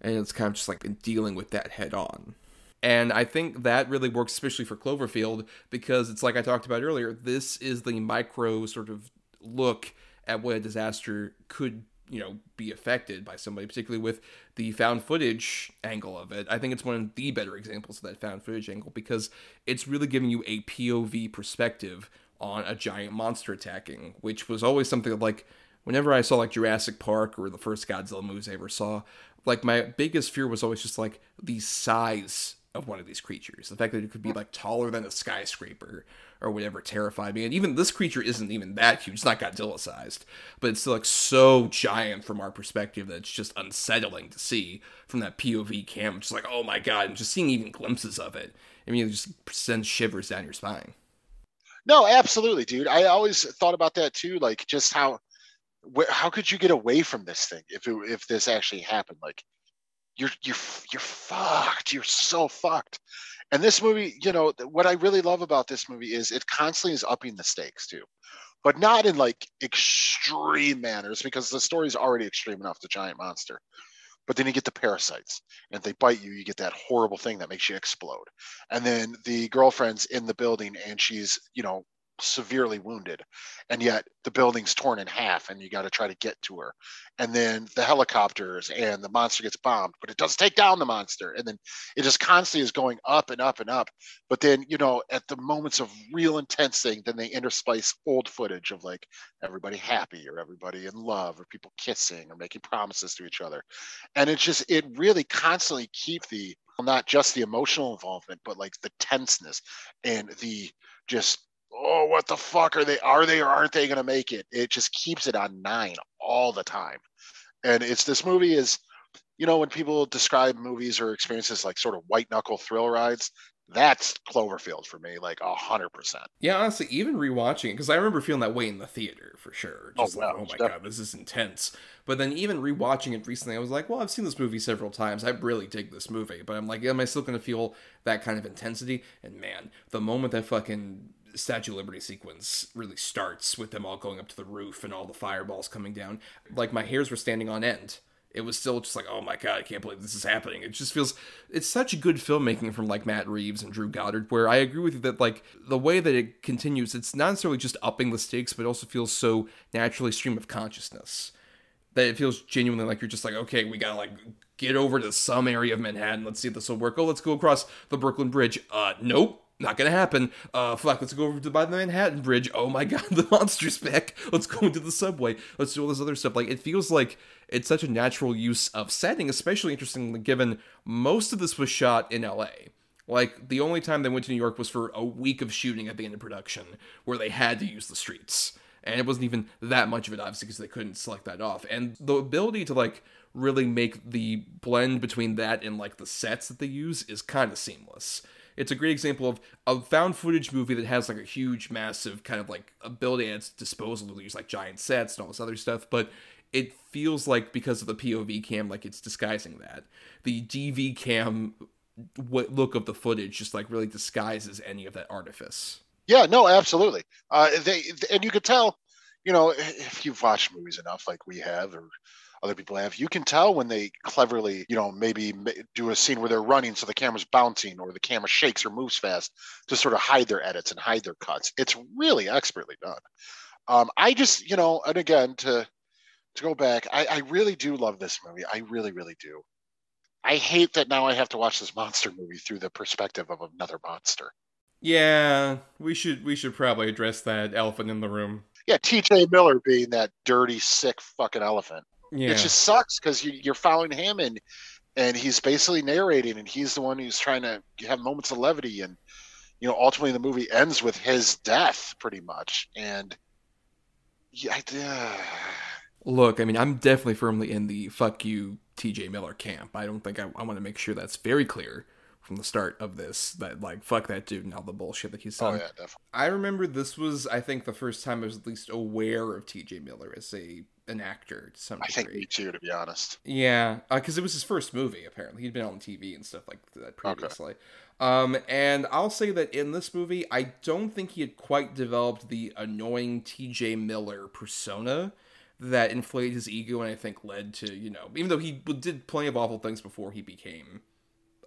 And it's kind of just like dealing with that head on. And I think that really works, especially for Cloverfield, because it's like I talked about earlier, this is the micro sort of look at what a disaster could you know be affected by somebody particularly with the found footage angle of it. I think it's one of the better examples of that found footage angle because it's really giving you a pov perspective on a giant monster attacking which was always something that like whenever i saw like jurassic park or the first godzilla movies i ever saw like my biggest fear was always just like the size of one of these creatures. The fact that it could be like taller than a skyscraper or whatever terrified me. And even this creature isn't even that huge. It's not Godzilla sized, but it's still like so giant from our perspective that it's just unsettling to see from that POV cam. Just like, oh my god, and just seeing even glimpses of it. I mean, it just sends shivers down your spine. No, absolutely, dude. I always thought about that too. Like, just how, how could you get away from this thing if it, if this actually happened? Like, you're you're you're fucked. You're so fucked. And this movie, you know, what I really love about this movie is it constantly is upping the stakes too, but not in like extreme manners because the story's already extreme enough. The giant monster. But then you get the parasites, and if they bite you, you get that horrible thing that makes you explode. And then the girlfriend's in the building, and she's, you know, severely wounded and yet the building's torn in half and you got to try to get to her. And then the helicopters and the monster gets bombed but it doesn't take down the monster. And then it just constantly is going up and up and up. But then you know at the moments of real intense thing then they intersplice old footage of like everybody happy or everybody in love or people kissing or making promises to each other. And it just it really constantly keep the not just the emotional involvement but like the tenseness and the just oh what the fuck are they are they or aren't they going to make it it just keeps it on nine all the time and it's this movie is you know when people describe movies or experiences like sort of white knuckle thrill rides that's cloverfield for me like a hundred percent Yeah, honestly, even rewatching it, because I remember feeling that way in the theater for sure. Oh, Just like, wow, oh my definitely. god, this is intense. But then even rewatching it recently, I was like, well, I've seen this movie several times. I really dig this movie. But I'm like, am I still going to feel that kind of intensity? And man, the moment that fucking Statue of Liberty sequence really starts with them all going up to the roof and all the fireballs coming down, like my hairs were standing on end. It was still just like, oh my god, I can't believe this is happening. It just feels it's such good filmmaking from like Matt Reeves and Drew Goddard, where I agree with you that like the way that it continues, it's not necessarily just upping the stakes, but it also feels so naturally stream of consciousness that it feels genuinely like you're just like, okay, we gotta like get over to some area of Manhattan. Let's see if this will work. Oh, let's go across the Brooklyn Bridge. Uh, nope. Not gonna happen. Uh, fuck. Let's go over to by the Manhattan Bridge. Oh my [LAUGHS] god, the monster's back. Let's go into the subway. Let's do all this other stuff. Like it feels like it's such a natural use of setting, especially interestingly given most of this was shot in L.A. Like the only time they went to New York was for a week of shooting at the end of production, where they had to use the streets and it wasn't even that much of it obviously because they couldn't select that off and the ability to like really make the blend between that and like the sets that they use is kind of seamless it's a great example of a found footage movie that has like a huge massive kind of like ability at its disposal to use like giant sets and all this other stuff but it feels like because of the pov cam like it's disguising that the dv cam look of the footage just like really disguises any of that artifice Yeah, no, absolutely. Uh, they and you could tell, you know, if you've watched movies enough, like we have, or other people have, you can tell when they cleverly, you know, maybe do a scene where they're running, so the camera's bouncing, or the camera shakes or moves fast to sort of hide their edits and hide their cuts. It's really expertly done. Um, I just, you know, and again to to go back, I, I really do love this movie. I really, really do. I hate that now I have to watch this monster movie through the perspective of another monster. Yeah, we should we should probably address that elephant in the room. Yeah, T.J. Miller being that dirty, sick fucking elephant. Yeah, It just sucks because you, you're following him and and he's basically narrating, and he's the one who's trying to have moments of levity, and you know, ultimately the movie ends with his death, pretty much. And yeah, I, uh, look, I mean, I'm definitely firmly in the fuck you T.J. Miller camp. I don't think I, I want to make sure that's very clear from the start of this that like fuck that dude and all the bullshit that he's saying. oh yeah, definitely. I remember this was I think the first time I was at least aware of T.J. Miller as a an actor to some I think degree. me too, to be honest. Yeah, because it was his first movie. Apparently, he'd been on TV and stuff like that previously. Um, and I'll say that in this movie, I don't think he had quite developed the annoying T.J. Miller persona that inflated his ego, and I think led to you know, even though he did plenty of awful things before he became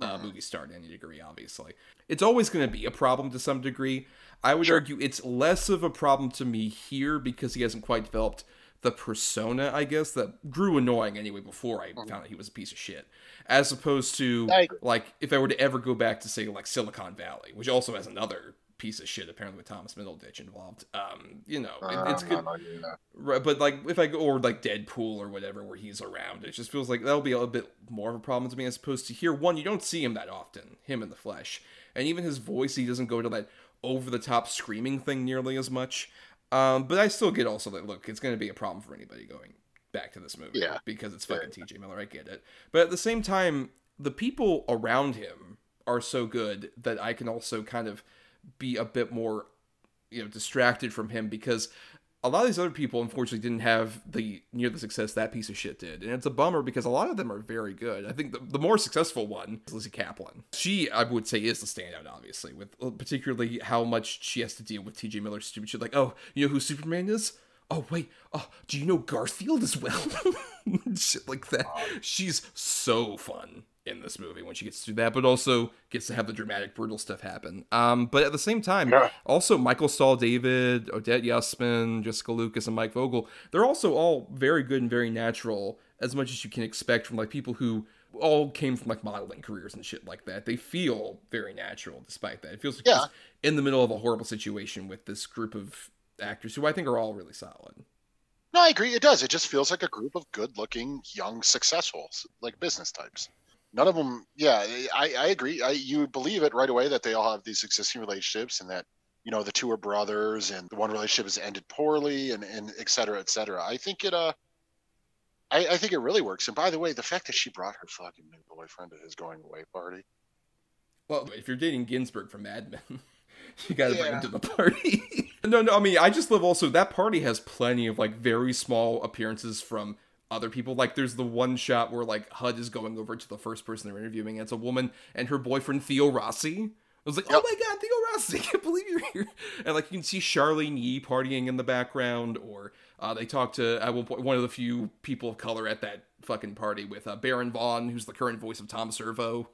Uh, a movie star to any degree. Obviously, it's always going to be a problem to some degree. I would argue it's less of a problem to me here because he hasn't quite developed the persona, I guess, that grew annoying anyway before I mm-hmm. found out he was a piece of shit. As opposed to like if I were to ever go back to say like Silicon Valley, which also has another piece of shit apparently with Thomas Middleditch involved. Um, you know, it, it's Uh, good. no, yeah. Right, but like if I go or like Deadpool or whatever where he's around, it just feels like that'll be a bit more of a problem to me as opposed to here. One, you don't see him that often, him in the flesh, and even his voice, he doesn't go to that over the top screaming thing nearly as much. Um, but I still get also that look, it's going to be a problem for anybody going back to this movie, Yeah. because it's fucking T.J. Miller. I get it, but at the same time, the people around him are so good that I can also kind of be a bit more you know distracted from him because a lot of these other people unfortunately didn't have the near the success that piece of shit did. And it's a bummer because a lot of them are very good. I think the, the more successful one is lizzy caplan. She i would say is the standout obviously with uh, particularly how much she has to deal with tj miller's stupid shit. Like oh you know who superman is? Oh wait. Oh do you know garfield as well? [LAUGHS] Shit like that. She's so fun in this movie when she gets through that, but also gets to have the dramatic, brutal stuff happen. Um, but at the same time, Yeah. also Michael Stahl David, Odette Yustman, Jessica Lucas, and Mike Vogel, they're also all very good and very natural, as much as you can expect from like people who all came from like modeling careers and shit like that. They feel very natural despite that. It feels like Yeah. in the middle of a horrible situation with this group of actors who I think are all really solid. No, I agree. It does. It just feels like a group of good-looking, young, successful, like business types. None of them. Yeah, I, I agree. I, you believe it right away that they all have these existing relationships, and that you know the two are brothers, and the one relationship has ended poorly, and and et cetera, et cetera. I think it. Uh, I, I think it really works. And by the way, the fact that she brought her fucking new boyfriend to his going away party. Well, if you're dating Ginsberg from Mad Men, [LAUGHS] you gotta bring him to the party. [LAUGHS] no, no, I mean, I just love also that party has plenty of like very small appearances from other people. Like, there's the one shot where like HUD is going over to the first person they're interviewing, and it's a woman and her boyfriend Theo Rossi. I was like, oh my god, Theo Rossi! [LAUGHS] I can't believe you're here. And like you can see Charlyne Yi partying in the background, or uh, they talk to at one point one of the few people of color at that fucking party with uh, Baron Vaughn, who's the current voice of Tom Servo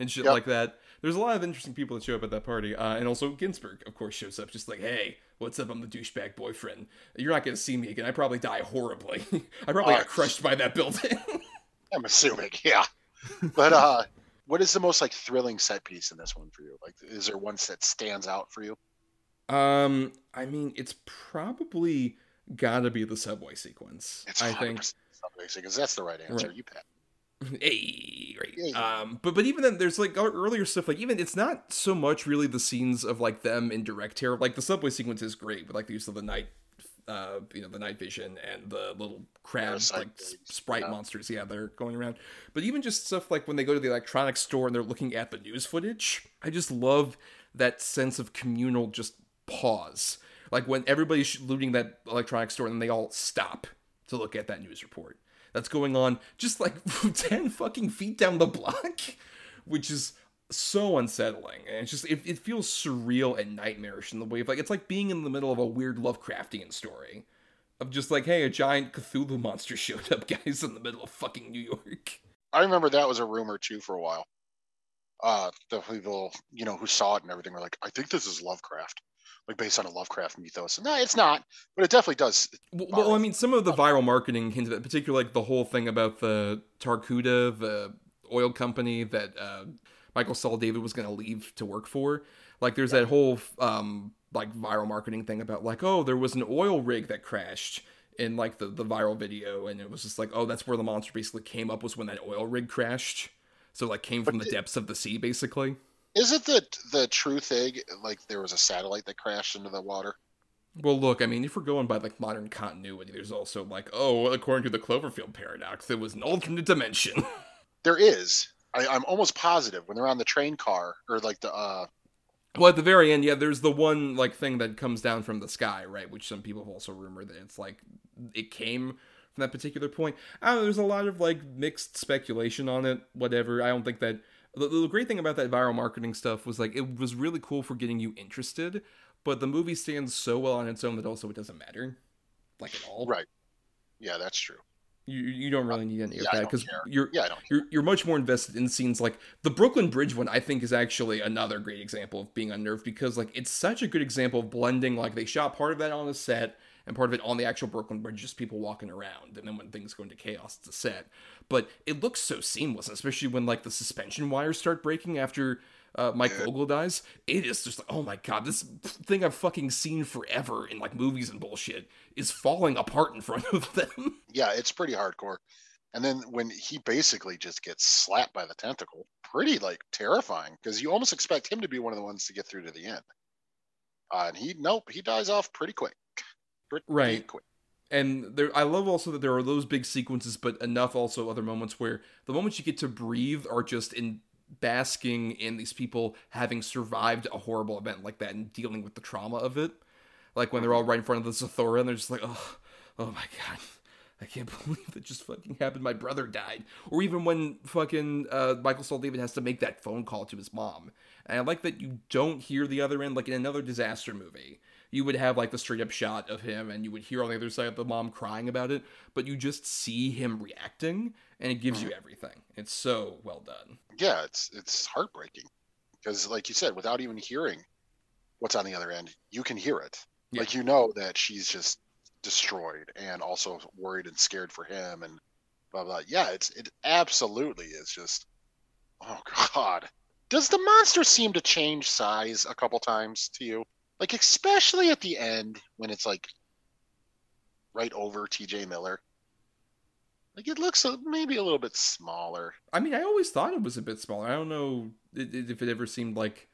and shit Yep. like that. There's a lot of interesting people that show up at that party, uh, and also Ginsberg, of course, shows up just like, "Hey, what's up? I'm the douchebag boyfriend. You're not gonna see me again. I probably die horribly. [LAUGHS] I probably Oh, got crushed by that building." [LAUGHS] I'm assuming, yeah. But uh, what is the most like thrilling set piece in this one for you? Like, is there one that stands out for you? um, I mean, it's probably gotta be the subway sequence. It's I think. Subway because that's the right answer. Right. You bet. [LAUGHS] Hey, right. Yeah. Um, but but even then, there's like earlier stuff. Like even it's not so much really the scenes of like them in direct terror. Like the subway sequence is great, with like the use of the night, uh, you know, the night vision and the little crabs, like s- sprite yeah. monsters. Yeah, they're going around. But even just stuff like when they go to the electronics store and they're looking at the news footage. I just love that sense of communal just pause. Like when everybody's looting that electronics store and then they all stop to look at that news report that's going on just like [LAUGHS] 10 fucking feet down the block, which is so unsettling. And it's just, it, it feels surreal and nightmarish in the way of like, it's like being in the middle of a weird Lovecraftian story. Of just like, hey, a giant Cthulhu monster [LAUGHS] showed up, guys, in the middle of fucking New York. I remember that was a rumor too for a while. Uh, the people, you know, who saw it and everything were like, I think this is Lovecraft, like based on a Lovecraft mythos. No, it's not, but it definitely does. Well, well, I mean, some of the viral marketing hinted at, particularly like the whole thing about the Tagruato, the oil company that uh, Michael Stahl David was going to leave to work for. Like, there's that whole um, like viral marketing thing about like, oh, there was an oil rig that crashed in like the the viral video, and it was just like, oh, that's where the monster basically came up was when that oil rig crashed. So like came from the But depths of the sea, basically. Is it the the true thing? Like there was a satellite that crashed into the water. Well, look, I mean, if we're going by like modern continuity, there's also like, oh, according to the Cloverfield paradox, there was an alternate dimension. [LAUGHS] There is. I, I'm almost positive when they're on the train car or like the uh Well, at the very end, yeah, there's the one like thing that comes down from the sky, right? Which some people have also rumored that it's like it came from that particular point. I don't know. There's a lot of like mixed speculation on it. Whatever. I don't think that the, the great thing about that viral marketing stuff was like it was really cool for getting you interested, but the movie stands so well on its own that also it doesn't matter, like at all. right. Yeah, that's true. You you don't really need any of Yeah, I that because you're Yeah, I don't. you're you're much more invested in scenes like the Brooklyn Bridge one. I think is actually another great example of being unnerved because like it's such a good example of blending. Like they shot part of that on a set and part of it on the actual Brooklyn Bridge, just people walking around, and then when things go into chaos, it's a set. But it looks so seamless, especially when like the suspension wires start breaking after. Uh, Mike Yeah. Vogel dies. It is just like, oh my god, this thing I've fucking seen forever in like movies and bullshit is falling apart in front [LAUGHS] of them. Yeah, it's pretty hardcore. And then when he basically just gets slapped by the tentacle, pretty like terrifying because you almost expect him to be one of the ones to get through to the end. Uh, and he nope, he dies off pretty quick. Pretty Right. quick. and there i love also that there are those big sequences but enough also other moments where the moments you get to breathe are just in basking in these people having survived a horrible event like that and dealing with the trauma of it like when they're all right in front of the Sephora and they're just like oh oh my god I can't [LAUGHS] believe that just fucking happened. My brother died. Or even when fucking uh, Michael Stahl David has to make that phone call to his mom. And I like that you don't hear the other end, like in another disaster movie. You would have like the straight up shot of him and you would hear on the other side the mom crying about it, but you just see him reacting and it gives you mm-hmm. everything. It's so well done. Yeah, it's it's heartbreaking because, like you said, without even hearing what's on the other end, you can hear it. Yeah. Like you know that she's just destroyed and also worried and scared for him and blah blah. Yeah, it's it absolutely is just. Oh God, does the monster seem to change size a couple times to you? Like especially at the end when it's like right over T.J. Miller. Like it looks maybe a little bit smaller. I mean, I always thought it was a bit smaller. I don't know if it ever seemed like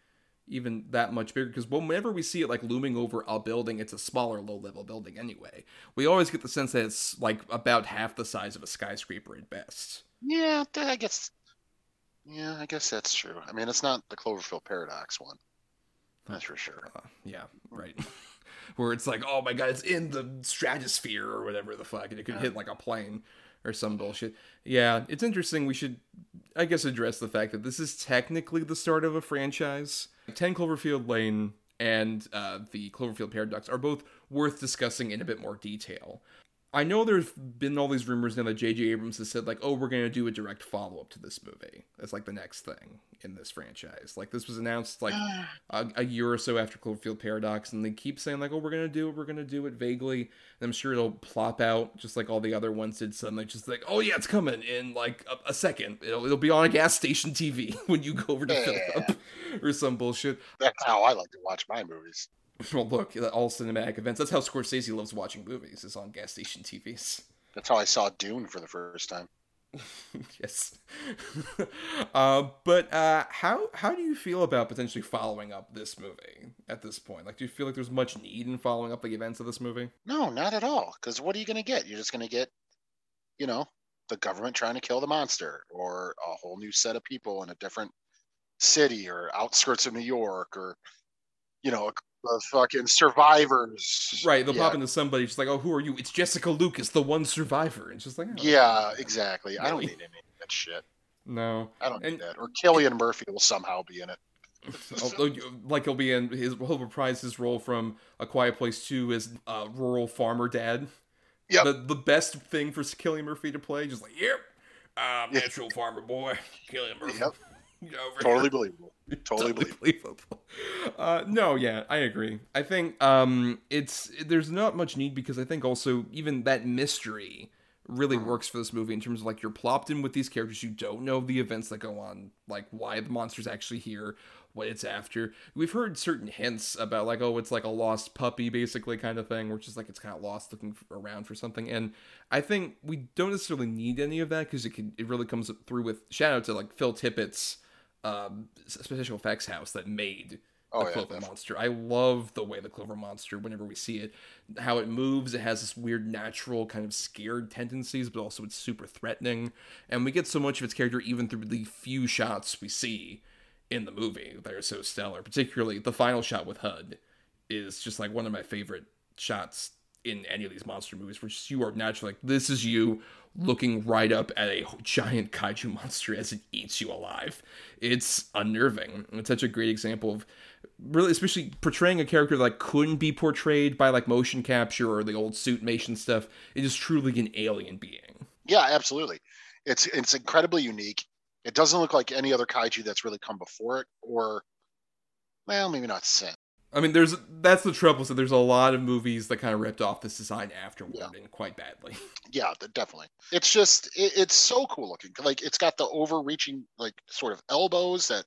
even that much bigger because whenever we see it like looming over a building, it's a smaller low level building anyway. We always get the sense that it's like about half the size of a skyscraper at best. Yeah, I guess. Yeah, I guess that's true. I mean, it's not the Cloverfield paradox one. That's for sure. Uh, yeah, right. [LAUGHS] Where it's like, oh my god, it's in the stratosphere or whatever the fuck, and it could hit like a plane or some bullshit. Yeah, it's interesting. We should, I guess, address the fact that this is technically the start of a franchise. 10 Cloverfield Lane and uh, the Cloverfield Paradox are both worth discussing in a bit more detail. I know there's been all these rumors now that J.J. Abrams has said, like, oh, we're going to do a direct follow up to this movie. That's like the next thing in this franchise. Like, this was announced like [SIGHS] a, a year or so after Cloverfield Paradox, and they keep saying, like, oh, we're going to do it, we're going to do it vaguely. And I'm sure it'll plop out just like all the other ones did suddenly, just like, oh, yeah, it's coming in like a, a second. It'll, it'll be on a gas station TV [LAUGHS] when you go over to fill it up or some bullshit. That's how I like to watch my movies. [LAUGHS] Well, look, at all cinematic events. That's how Scorsese loves watching movies, is on gas station TVs. That's how I saw Dune for the first time. [LAUGHS] yes. [LAUGHS] uh, but uh, how how do you feel about potentially following up this movie at this point? Like, do you feel like there's much need in following up the events of this movie? No, not at all. Because what are you going to get? You're just going to get, you know, the government trying to kill the monster, or a whole new set of people in a different city or outskirts of New York, or you know, the fucking survivors. Right, they'll yeah. pop into somebody just like, "Oh, who are you?" It's Jessica Lucas, the one survivor, and it's just like, oh, Yeah, exactly. I don't Really? need any of that shit. no. I don't need that. Or Cillian Murphy will somehow be in it. Although, oh, oh, like he'll be in his, he'll reprise his role from A Quiet Place Two as a rural farmer dad. Yeah, The the best thing for Cillian Murphy to play, just like, yep, I'm natural farmer boy, Cillian Murphy. Yep. Totally believable. Totally believable. believable. Uh, no, yeah, I agree. I think um, it's there's not much need because I think also even that mystery really works for this movie in terms of like you're plopped in with these characters you don't know the events that go on like why the monster's actually here what it's after we've heard certain hints about like oh it's like a lost puppy basically kind of thing which is like it's kind of lost looking around for something and i think we don't necessarily need any of that because it can it really comes through with shout out to like phil tippett's um, special effects house that made Oh, the yeah, Clover definitely. Monster. I love the way the Clover Monster, whenever we see it, how it moves. It has this weird, natural, kind of scared tendencies, but also it's super threatening. And we get so much of its character even through the few shots we see in the movie that are so stellar. Particularly the final shot with HUD is just like one of my favorite shots in any of these monster movies, where just you are naturally like, this is you looking right up at a giant kaiju monster as it eats you alive. It's unnerving. It's such a great example of really, especially portraying a character that couldn't be portrayed by like motion capture or the old suitmation stuff. It is truly an alien being. Yeah, absolutely. It's it's incredibly unique. It doesn't look like any other kaiju that's really come before it, or well, maybe not since. I mean, there's that's the trouble. So there's a lot of movies that kind of ripped off this design afterward Yeah. and quite badly. [LAUGHS] Yeah, definitely. It's just it, it's so cool looking. Like it's got the overreaching like sort of elbows that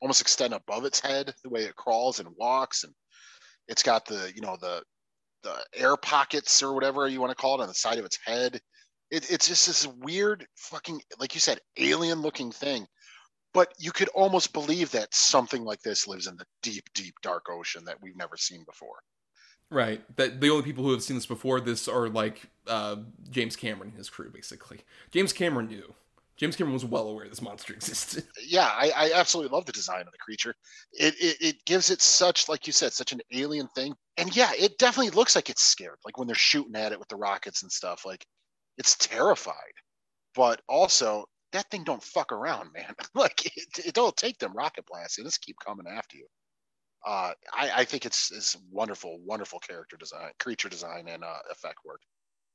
almost extend above its head the way it crawls and walks, and it's got the you know the the air pockets or whatever you want to call it on the side of its head. It, it's just this weird fucking like you said alien looking thing. But you could almost believe that something like this lives in the deep, deep, dark ocean that we've never seen before. Right. That the only people who have seen this before this are like uh, James Cameron and his crew, basically. James Cameron knew. James Cameron was well aware this monster [LAUGHS] existed. yeah, I, I absolutely love the design of the creature. It, it it gives it such, like you said, such an alien thing. And yeah, it definitely looks like it's scared, like when they're shooting at it with the rockets and stuff. Like it's terrified. But also, that thing don't fuck around, man. [LAUGHS] like it, it don't take them rocket blasts. It just keep coming after you. Uh, I, I think it's it's wonderful, wonderful character design, creature design, and uh, effect work.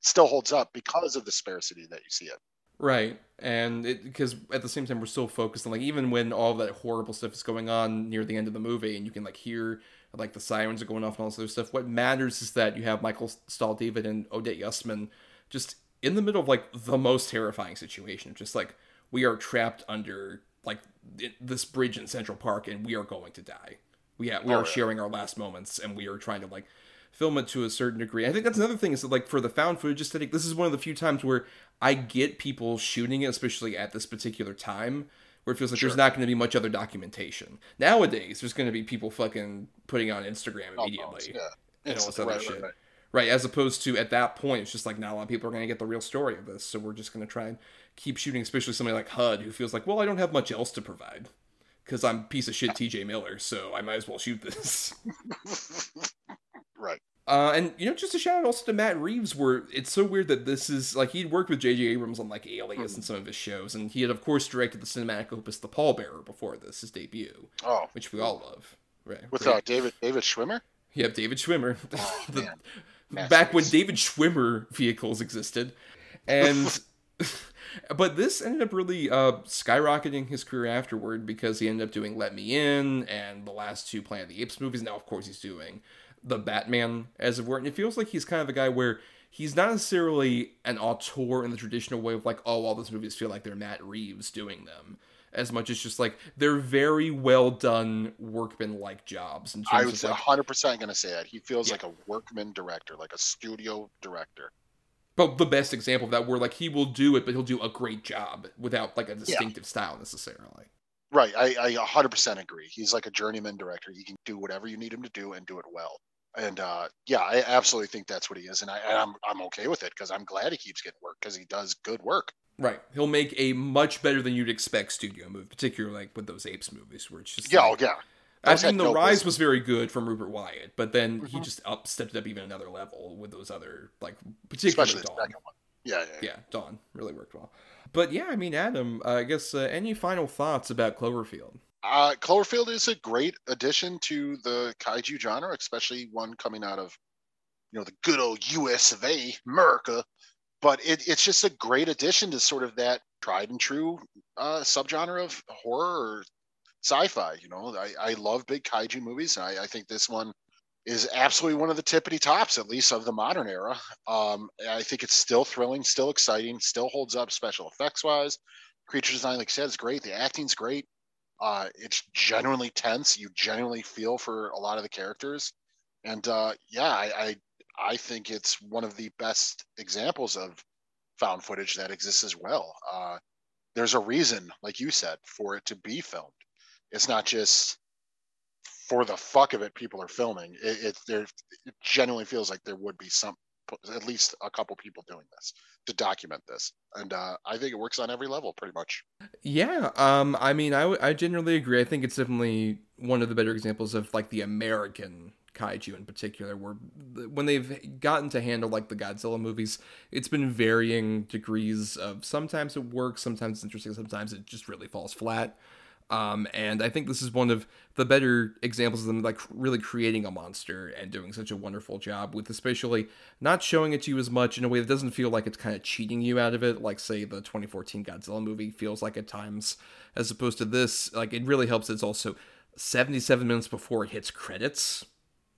Still holds up because of the sparsity that you see it. Right, and because at the same time we're still focused on like even when all that horrible stuff is going on near the end of the movie, and you can like hear like the sirens are going off and all this other stuff. What matters is that you have Michael Stahl David and Odette Yustman just in the middle of like the most terrifying situation. Just like we are trapped under like this bridge in Central Park, and we are going to die. We have, we Oh, are yeah. sharing our last moments, and we are trying to like film it to a certain degree. I think that's another thing is that like for the found footage aesthetic, this is one of the few times where I get people shooting it, especially at this particular time, where it feels like there's not going to be much other documentation. Nowadays, there's going to be people fucking putting on Instagram Oh, immediately yeah. and all this other right, shit. right. Right, as opposed to at that point, it's just like not a lot of people are going to get the real story of this, so we're just going to try and keep shooting, especially somebody like HUD who feels like, well, I don't have much else to provide because I'm piece of shit TJ Miller, so I might as well shoot this. [LAUGHS] right. Uh, and you know, just a shout out also to Matt Reeves, where it's so weird that this is like he'd worked with J.J. Abrams on like Alias and some of his shows, and he had of course directed the cinematic opus The Pallbearer before this, his debut, Oh, which we all love. Right. with Great. uh, David David Schwimmer. Yep, David Schwimmer. [LAUGHS] Oh, The- back when David Schwimmer vehicles existed. And [LAUGHS] but this ended up really uh, skyrocketing his career afterward because he ended up doing Let Me In and the last two Planet of the Apes movies. Now, of course, he's doing the Batman as of where, and it feels like he's kind of a guy where he's not necessarily an auteur in the traditional way of like, oh, all those movies feel like they're Matt Reeves doing them. As much as just like they're very well done workman like jobs in terms I was hundred percent gonna say that. He feels Yeah. like a workman director, like a studio director. but the best example of that where like he will do it but he'll do a great job without like a distinctive style necessarily Right. I I hundred percent agree. He's like a journeyman director. He can do whatever you need him to do and do it well. And uh, yeah, I absolutely think that's what he is, and I and I'm I'm okay with it because I'm glad he keeps getting work because he does good work. right he'll make a much better than you'd expect studio movie particularly like with those apes movies where it's just Yeah, oh, like, yeah. I mean, The no Rise business. was very good from Rupert Wyatt, but then he Mhm. just up stepped it up even another level with those other like particularly Especially Dawn. second one. Yeah, yeah, yeah. Yeah, Dawn really worked well. But yeah, I mean, Adam, uh, I guess uh, any final thoughts about Cloverfield? Uh, Cloverfield is a great addition to the kaiju genre, especially one coming out of, you know, the good old U.S. of A. America. But it, it's just a great addition to sort of that tried and true uh, subgenre of horror or sci-fi. You know, I, I love big kaiju movies, and I, I think this one is absolutely one of the tippity tops, at least of the modern era. Um, I think it's still thrilling, still exciting, still holds up special effects wise. Creature design, like I said, is great. The acting's great. Uh, it's genuinely tense. You genuinely feel for a lot of the characters, and uh, yeah, I, I I think it's one of the best examples of found footage that exists as well. Uh, there's a reason, like you said, for it to be filmed. It's not just for the fuck of it. People are filming. It, it there it genuinely feels like there would be some, at least a couple people doing this to document this, and uh, I think it works on every level, pretty much. Yeah, um, I mean, I, w- I generally agree. I think it's definitely one of the better examples of like the American kaiju in particular, where when they've gotten to handle like the Godzilla movies, it's been varying degrees of sometimes it works, sometimes it's interesting, sometimes it just really falls flat. Um, and I think this is one of the better examples of them like really creating a monster and doing such a wonderful job with especially not showing it to you as much in a way that doesn't feel like it's kind of cheating you out of it, like say the 2014 Godzilla movie feels like at times, as opposed to this, like it really helps. It's also 77 minutes before it hits credits,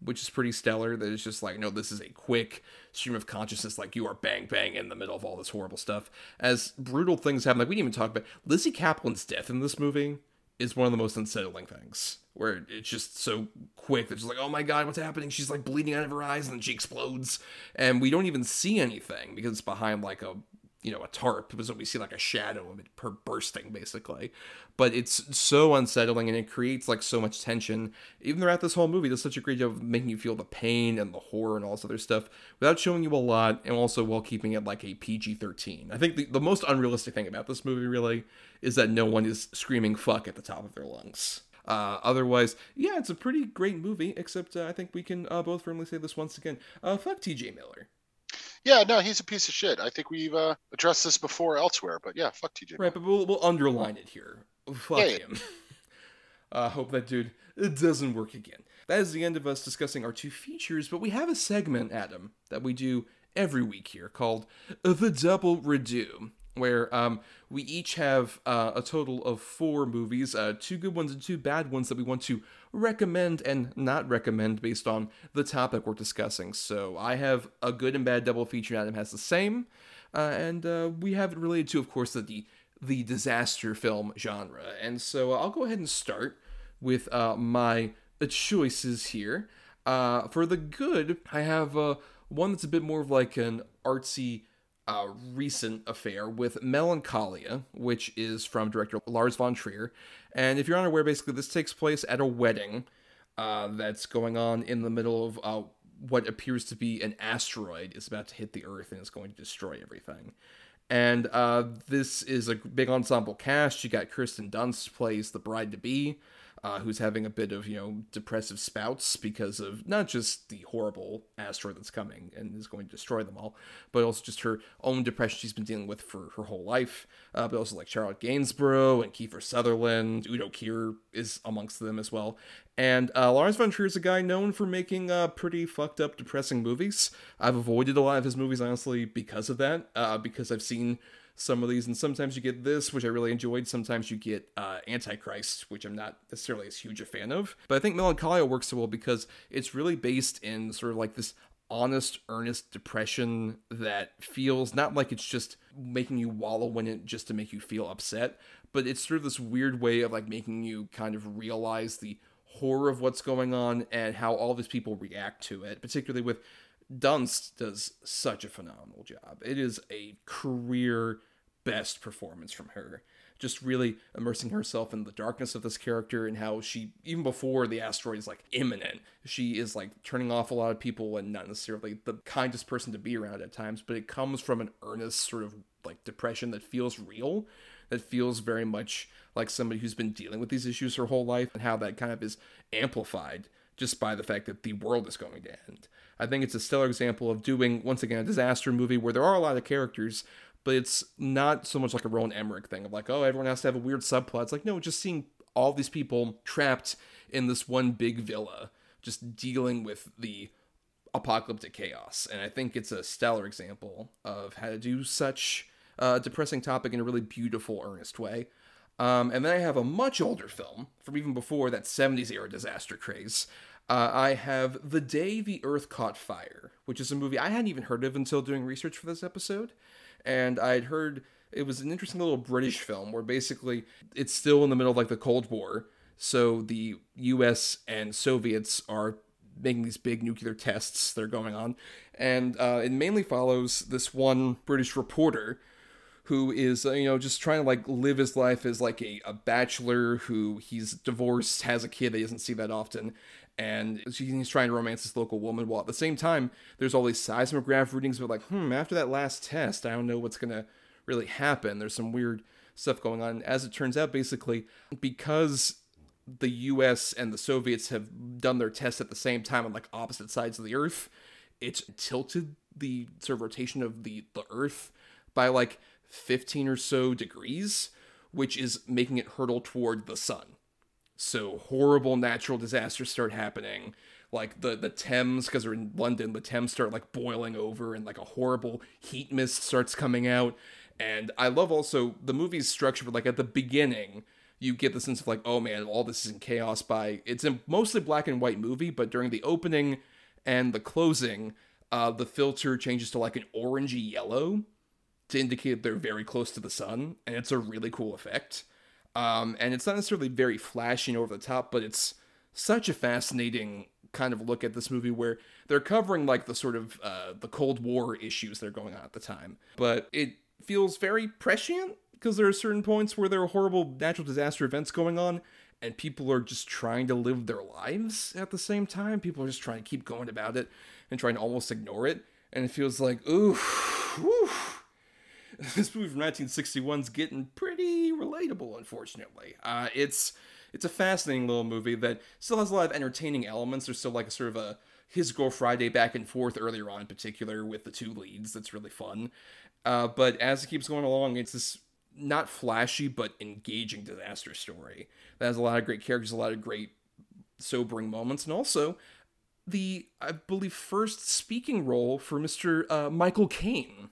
which is pretty stellar. That it's just like, no, this is a quick stream of consciousness, like you are bang bang in the middle of all this horrible stuff. As brutal things happen, like we didn't even talk about Lizzy Caplan's death in this movie is one of the most unsettling things. Where it's just so quick that it's like, oh my god, what's happening? She's like bleeding out of her eyes and then she explodes. And we don't even see anything because it's behind like a you know, a tarp, so we see like a shadow of it per bursting, basically. But it's so unsettling and it creates like so much tension. Even throughout this whole movie, does such a great job of making you feel the pain and the horror and all this other stuff without showing you a lot and also while keeping it like a PG 13. I think the, the most unrealistic thing about this movie really is that no one is screaming fuck at the top of their lungs. Uh, otherwise, yeah, it's a pretty great movie, except uh, I think we can uh, both firmly say this once again. Uh, fuck TJ Miller. Yeah, no, he's a piece of shit. I think we've uh, addressed this before elsewhere, but yeah, fuck TJ. Right, but we'll, we'll underline it here. Fuck Yeah, him. I [LAUGHS] hope that dude it doesn't work again. That is the end of us discussing our two features, but we have a segment, Adam, that we do every week here called The Double Redo, where um, we each have uh, a total of four movies, uh, two good ones and two bad ones that we want to recommend and not recommend based on the topic we're discussing. So I have a good and bad double feature, Adam has the same, uh, and uh, we have it related to, of course, the the disaster film genre. And so I'll go ahead and start with uh, my choices here. Uh, for the good, I have uh, one that's a bit more of like an artsy, uh, recent affair with Melancholia, which is from director Lars von Trier. And if you're unaware, basically, this takes place at a wedding uh, that's going on in the middle of uh, what appears to be an asteroid is about to hit the Earth and is going to destroy everything. And uh, this is a big ensemble cast. You got Kirsten Dunst plays the bride to be uh, who's having a bit of you know depressive spouts because of not just the horrible asteroid that's coming and is going to destroy them all, but also just her own depression she's been dealing with for her whole life. Uh, but also like Charlotte Gainsbourg and Kiefer Sutherland, Udo Kier is amongst them as well. And uh, Lars von Trier is a guy known for making uh, pretty fucked up, depressing movies. I've avoided a lot of his movies honestly because of that, uh, because I've seen some of these, and sometimes you get this, which I really enjoyed. Sometimes you get uh, Antichrist, which I'm not necessarily as huge a fan of. But I think Melancholia works so well because it's really based in sort of like this honest, earnest depression that feels not like it's just making you wallow in it just to make you feel upset, but it's sort of this weird way of like making you kind of realize the horror of what's going on and how all these people react to it, particularly with Dunst does such a phenomenal job. It is a career best performance from her. Just really immersing herself in the darkness of this character and how she, even before the asteroid is like imminent, she is like turning off a lot of people and not necessarily the kindest person to be around at times, but it comes from an earnest sort of like depression that feels real, that feels very much like somebody who's been dealing with these issues her whole life and how that kind of is amplified just by the fact that the world is going to end. I think it's a stellar example of doing, once again, a disaster movie where there are a lot of characters, but it's not so much like a Roland Emmerich thing of like, oh, everyone has to have a weird subplot. It's like, no, just seeing all these people trapped in this one big villa, just dealing with the apocalyptic chaos. And I think it's a stellar example of how to do such a depressing topic in a really beautiful, earnest way. Um, and then I have a much older film from even before that 70s era disaster craze. Uh, I have The Day the Earth Caught Fire, which is a movie I hadn't even heard of until doing research for this episode and I'd heard it was an interesting little British film where basically it's still in the middle of like the Cold War. So the US and Soviets are making these big nuclear tests that are going on. And uh, it mainly follows this one British reporter who is, uh, you know, just trying to like live his life as like a, a bachelor who he's divorced, has a kid that he doesn't see that often. And he's trying to romance this local woman while at the same time, there's all these seismograph readings, but like, hmm, after that last test, I don't know what's going to really happen. There's some weird stuff going on. As it turns out, basically, because the US and the Soviets have done their tests at the same time on like opposite sides of the earth, it's tilted the sort of rotation of the, the earth by like 15 or so degrees, which is making it hurtle toward the sun. So horrible natural disasters start happening. Like the the Thames, because they're in London, the Thames start like boiling over, and like a horrible heat mist starts coming out. And I love also the movie's structure, but like at the beginning, you get the sense of like, oh man, all this is in chaos. By it's a mostly black and white movie, but during the opening and the closing, uh, the filter changes to like an orangey yellow to indicate they're very close to the sun, and it's a really cool effect. Um, and it's not necessarily very flashy and over the top, but it's such a fascinating kind of look at this movie where they're covering like the sort of uh, the Cold War issues that are going on at the time. But it feels very prescient because there are certain points where there are horrible natural disaster events going on and people are just trying to live their lives at the same time. People are just trying to keep going about it and trying to almost ignore it. And it feels like, ooh, [LAUGHS] this movie from 1961 is getting pretty relatable, unfortunately. Uh, it's it's a fascinating little movie that still has a lot of entertaining elements. There's still like a sort of a his girl Friday back and forth earlier on, in particular with the two leads. That's really fun. Uh, but as it keeps going along, it's this not flashy but engaging disaster story that has a lot of great characters, a lot of great sobering moments, and also the I believe first speaking role for Mr. Uh, Michael Caine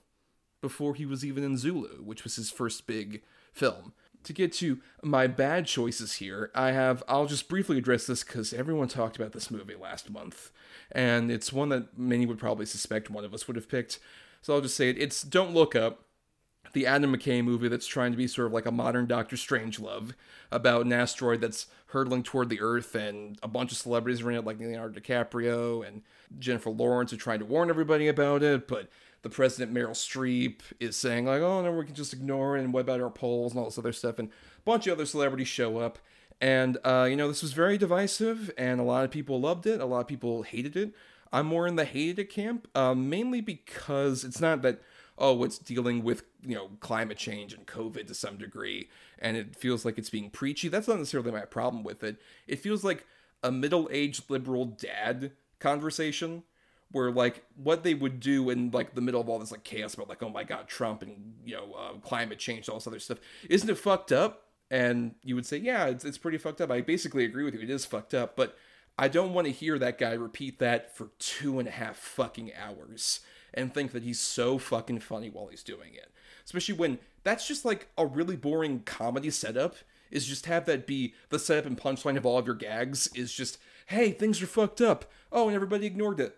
before he was even in Zulu, which was his first big film. To get to my bad choices here, I have I'll just briefly address this because everyone talked about this movie last month, and it's one that many would probably suspect one of us would have picked. So I'll just say it. It's Don't Look Up, the Adam McKay movie that's trying to be sort of like a modern Doctor Strangelove about an asteroid that's hurtling toward the Earth, and a bunch of celebrities are in it, like Leonardo DiCaprio and Jennifer Lawrence, are trying to warn everybody about it, but the president Meryl Streep is saying like, "Oh no, we can just ignore it," and what about our polls and all this other stuff, and a bunch of other celebrities show up, and uh, you know this was very divisive, and a lot of people loved it, a lot of people hated it. I'm more in the hated it camp, uh, mainly because it's not that oh it's dealing with you know climate change and COVID to some degree, and it feels like it's being preachy. That's not necessarily my problem with it. It feels like a middle-aged liberal dad conversation where like what they would do in like the middle of all this like chaos about like oh my god Trump and you know uh, climate change all this other stuff isn't it fucked up? And you would say yeah it's, it's pretty fucked up. I basically agree with you. It is fucked up. But I don't want to hear that guy repeat that for two and a half fucking hours and think that he's so fucking funny while he's doing it. Especially when that's just like a really boring comedy setup is just have that be the setup and punchline of all of your gags is just hey things are fucked up. Oh and everybody ignored it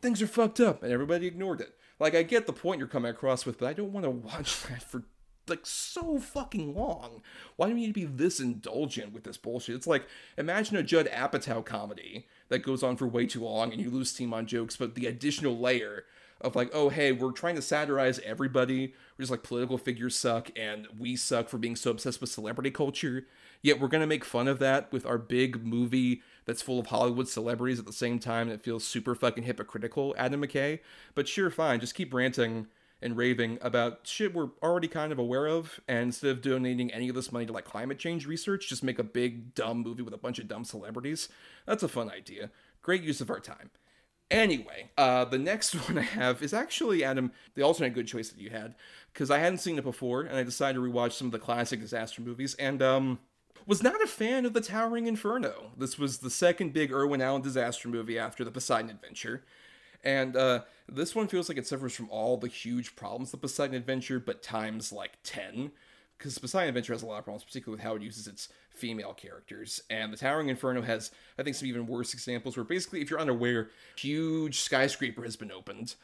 things are fucked up and everybody ignored it. Like I get the point you're coming across with, but I don't want to [LAUGHS] watch that for like so fucking long. Why do we need to be this indulgent with this bullshit? It's like imagine a Judd Apatow comedy that goes on for way too long and you lose steam on jokes, but the additional layer of like, oh hey, we're trying to satirize everybody. We're just like political figures suck and we suck for being so obsessed with celebrity culture. Yet we're gonna make fun of that with our big movie that's full of Hollywood celebrities at the same time it feels super fucking hypocritical, Adam McKay. But sure, fine, just keep ranting and raving about shit we're already kind of aware of, and instead of donating any of this money to like climate change research, just make a big dumb movie with a bunch of dumb celebrities. That's a fun idea. Great use of our time. Anyway, uh, the next [LAUGHS] one I have is actually Adam, the alternate good choice that you had, because I hadn't seen it before, and I decided to rewatch some of the classic disaster movies, and um, was not a fan of the Towering Inferno. This was the second big Irwin Allen disaster movie after the Poseidon Adventure. And uh, this one feels like it suffers from all the huge problems of the Poseidon Adventure, but times like 10. Because Poseidon Adventure has a lot of problems, particularly with how it uses its female characters. And the Towering Inferno has, I think, some even worse examples where basically, if you're unaware, huge skyscraper has been opened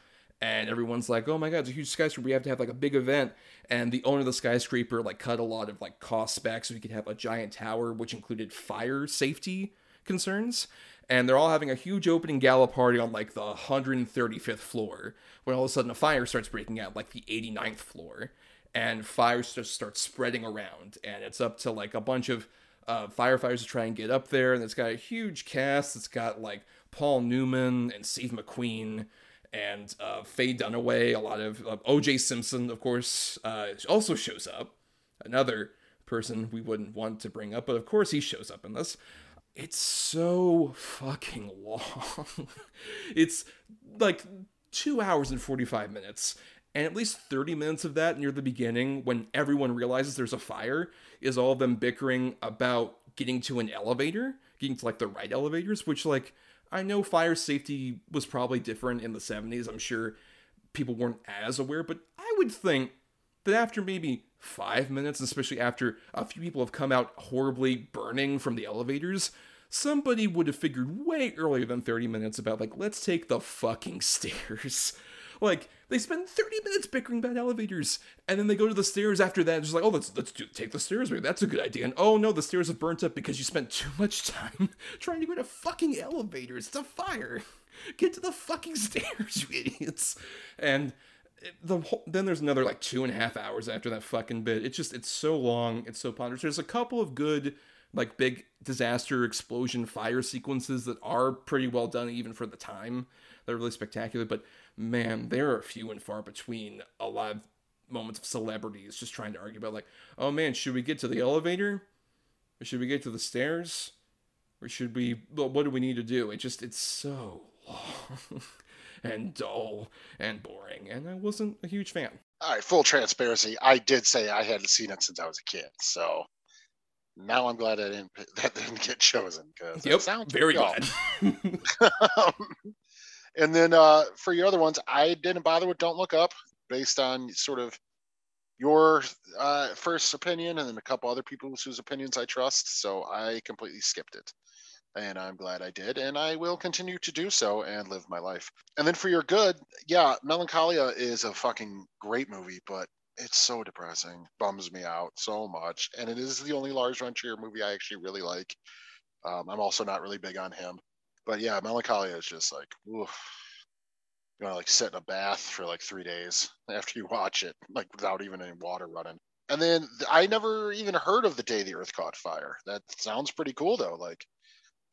and everyone's like, "Oh my god, it's a huge skyscraper. We have to have like a big event." And the owner of the skyscraper like cut a lot of like costs back so he could have a giant tower, which included fire safety concerns. And they're all having a huge opening gala party on like the 135th floor when all of a sudden a fire starts breaking out like the 89th floor, and fires just start spreading around, and it's up to like a bunch of uh, firefighters to try and get up there, and it's got a huge cast. It's got like Paul Newman and Steve McQueen and uh, Faye Dunaway, a lot of uh, O.J. Simpson, of course, uh, also shows up. Another person we wouldn't want to bring up, but of course he shows up in this. It's so fucking long. [LAUGHS] it's like two hours and 45 minutes. And at least 30 minutes of that near the beginning, when everyone realizes there's a fire, is all of them bickering about getting to an elevator, getting to like the right elevators, which, like, I know fire safety was probably different in the 70s. I'm sure people weren't as aware, but I would think that after maybe five minutes, especially after a few people have come out horribly burning from the elevators, somebody would have figured way earlier than 30 minutes about, like, let's take the fucking [LAUGHS] stairs. Like they spend 30 minutes bickering about elevators, and then they go to the stairs after that. Just like, oh, let's let's do, take the stairs. Maybe that's a good idea. And oh no, the stairs have burnt up because you spent too much time [LAUGHS] trying to go to fucking elevators. It's a fire. Get to the fucking [LAUGHS] stairs, you idiots. And the whole, then there's another like two and a half hours after that fucking bit. It's just it's so long. It's so ponderous. There's a couple of good like big disaster explosion fire sequences that are pretty well done even for the time. They're really spectacular, but man, there are few and far between a lot of moments of celebrities just trying to argue about like, oh man, should we get to the elevator? Or should we get to the stairs? Or should we well, what do we need to do? It just it's so long. [LAUGHS] and dull and boring, and I wasn't a huge fan. All right, full transparency. I did say I hadn't seen it since I was a kid, so now I'm glad I didn't [LAUGHS] that didn't get chosen because Yep, sounds very dull. glad. [LAUGHS] and then uh, for your other ones, I didn't bother with Don't Look Up based on sort of your uh, first opinion and then a couple other people's whose opinions I trust. So I completely skipped it. And I'm glad I did. And I will continue to do so and live my life. And then for your good, yeah, Melancholia is a fucking great movie, but it's so depressing. Bums me out so much. And it is the only Lars von Trier movie I actually really like. Um, I'm also not really big on him. But yeah, Melancholia is just like, oof. You know, like sit in a bath for like three days [LAUGHS] after you watch it, like without even any water running. And then I never even heard of the day the Earth caught fire. That sounds pretty cool though. Like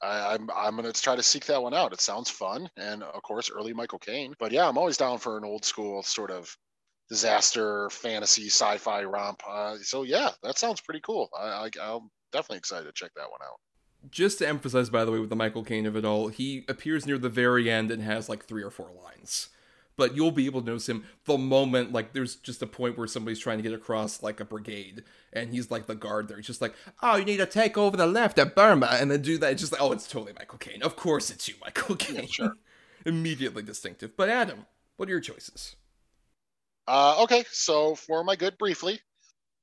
I, I'm I'm gonna try to seek that one out. It sounds fun, and of course, early Michael Caine. But yeah, I'm always down for an old school sort of disaster fantasy sci-fi romp. Uh, so yeah, that sounds pretty cool. I, I I'm definitely excited to check that one out. Just to emphasize, by the way, with the Michael Caine of it all, he appears near the very end and has like three or four lines. But you'll be able to notice him the moment, like, there's just a point where somebody's trying to get across, like, a brigade, and he's like the guard there. He's just like, oh, you need to take over the left at Burma, and then do that. It's just like, oh, it's totally Michael Caine. Of course it's you, Michael Caine. sure. [LAUGHS] Immediately distinctive. But Adam, what are your choices? Uh, okay, so for my good, briefly,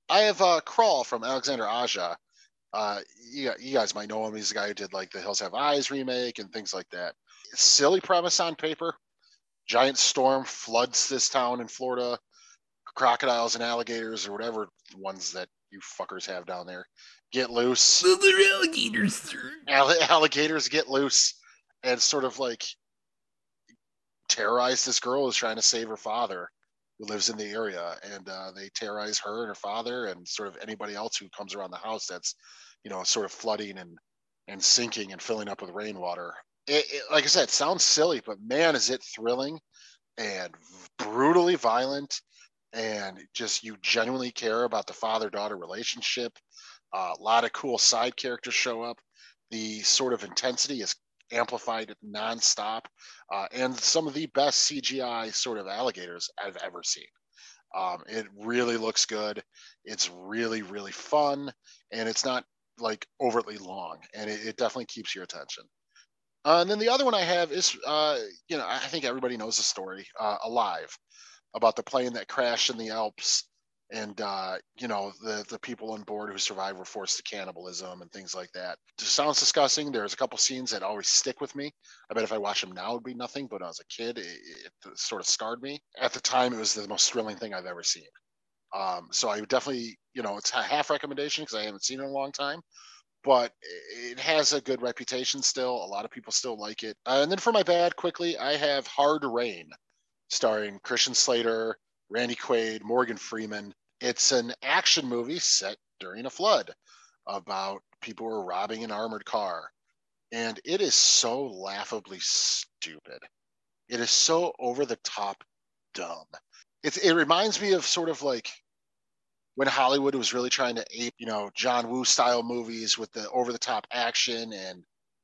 I have uh, Crawl from Alexander Aja. Uh, you, you guys might know him. He's the guy who did like the Hills Have Eyes remake and things like that. Silly premise on paper. Giant storm floods this town in Florida. Crocodiles and alligators or whatever ones that you fuckers have down there get loose. they're alligators, sir. All- alligators get loose and sort of like terrorize this girl who's trying to save her father who lives in the area and uh, they terrorize her and her father and sort of anybody else who comes around the house that's you know sort of flooding and and sinking and filling up with rainwater. It, it, like i said sounds silly but man is it thrilling and brutally violent and just you genuinely care about the father daughter relationship. Uh, a lot of cool side characters show up. The sort of intensity is amplified nonstop, uh, and some of the best CGI sort of alligators I've ever seen. Um, it really looks good. It's really, really fun, and it's not like overtly long, and it, it definitely keeps your attention. Uh, and then the other one I have is, uh, you know, I think everybody knows the story, uh, Alive, about the plane that crashed in the Alps and uh, you know the the people on board who survived were forced to cannibalism and things like that. Sounds disgusting. There's a couple scenes that always stick with me. I bet if I watch them now, it'd be nothing. But as a kid, it, it sort of scarred me. At the time, it was the most thrilling thing I've ever seen. Um, so I would definitely, you know, it's a half recommendation because I haven't seen it in a long time. But it has a good reputation still. A lot of people still like it. Uh, and then for my bad, quickly, I have Hard Rain, starring Christian Slater, Randy Quaid, Morgan Freeman. It's an action movie set during a flood about people who are robbing an armored car. And it is so laughably stupid. It is so over the top dumb. It's, it reminds me of sort of like when Hollywood was really trying to ape, you know, John Woo style movies with the over the top action and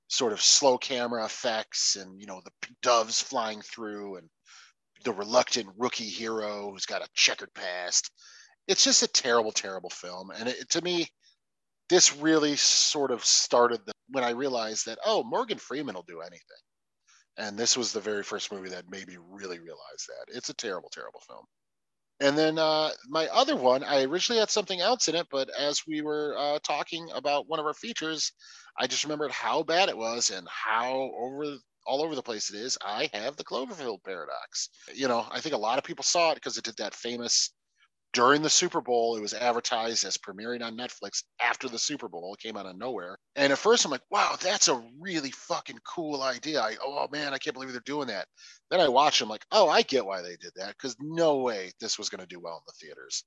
sort of slow camera effects and, you know, the doves flying through and the reluctant rookie hero who's got a checkered past. It's just a terrible, terrible film. And it, to me, this really sort of started the, when I realized that, oh, Morgan Freeman will do anything. And this was the very first movie that made me really realize that. It's a terrible, terrible film. And then uh, my other one, I originally had something else in it, but as we were uh, talking about one of our features, I just remembered how bad it was and how over all over the place it is. I have the Cloverfield paradox. You know, I think a lot of people saw it because it did that famous during the Super Bowl. It was advertised as premiering on Netflix after the Super Bowl. It came out of nowhere. And at first I'm like, wow, that's a really fucking cool idea. I, oh man, I can't believe they're doing that. Then I watch them like, oh, I get why they did that because no way this was going to do well in the theaters.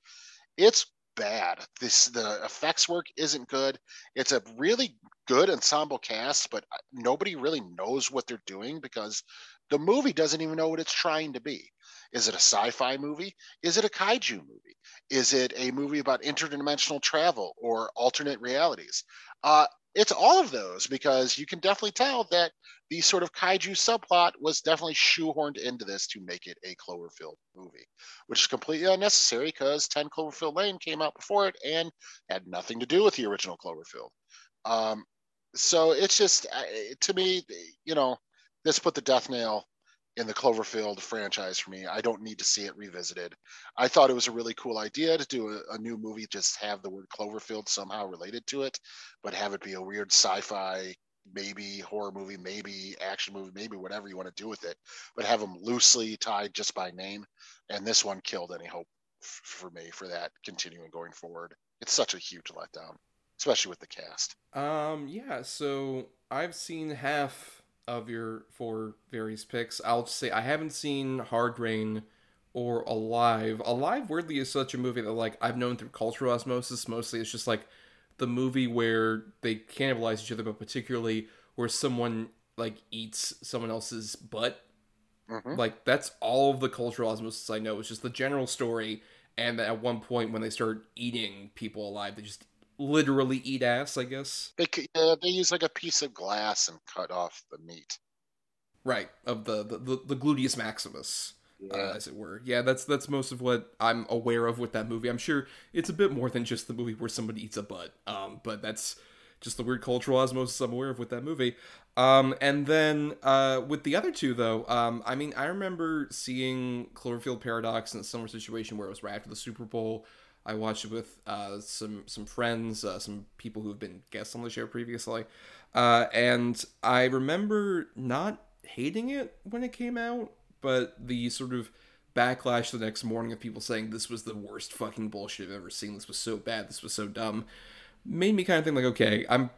It's bad. This the effects work isn't good. It's a really good ensemble cast, but nobody really knows what they're doing because the movie doesn't even know what it's trying to be. Is it a sci-fi movie? Is it a kaiju movie? Is it a movie about interdimensional travel or alternate realities? Uh, it's all of those because you can definitely tell that the sort of kaiju subplot was definitely shoehorned into this to make it a Cloverfield movie, which is completely unnecessary because 10 Cloverfield Lane came out before it and had nothing to do with the original Cloverfield. Um, so it's just, to me, you know, this put the death nail in the Cloverfield franchise for me. I don't need to see it revisited. I thought it was a really cool idea to do a, a, new movie, just have the word Cloverfield somehow related to it, but have it be a weird sci-fi, maybe horror movie, maybe action movie, maybe whatever you want to do with it, but have them loosely tied just by name. And this one killed any hope f- for me for that continuing going forward. It's such a huge letdown, especially with the cast. Um, yeah. So I've seen half of your four various picks. I'll just say I haven't seen Hard Rain or Alive. Alive weirdly is such a movie that like I've known through cultural osmosis. Mostly it's just like the movie where they cannibalize each other, but particularly where someone like eats someone else's butt. Mm-hmm. Like that's all of the cultural osmosis I know. It's just the general story, and at one point when they start eating people alive, they just literally eat ass, I guess. They uh, they use like a piece of glass and cut off the meat. Right of the the, the, the gluteus maximus. Uh, yeah. Uh, as it were. Yeah, that's that's most of what I'm aware of with that movie. I'm sure it's a bit more than just the movie where somebody eats a butt. Um, but that's just the weird cultural osmosis I'm aware of with that movie. Um, and then uh, with the other two, though, um, I mean, I remember seeing Cloverfield Paradox in a similar situation where it was right after the Super Bowl. I watched it with uh, some some friends, uh, some people who have been guests on the show previously, uh, and I remember not hating it when it came out, but the sort of backlash the next morning of people saying this was the worst fucking bullshit I've ever seen. This was so bad. This was so dumb. Made me kind of think like, okay, I'm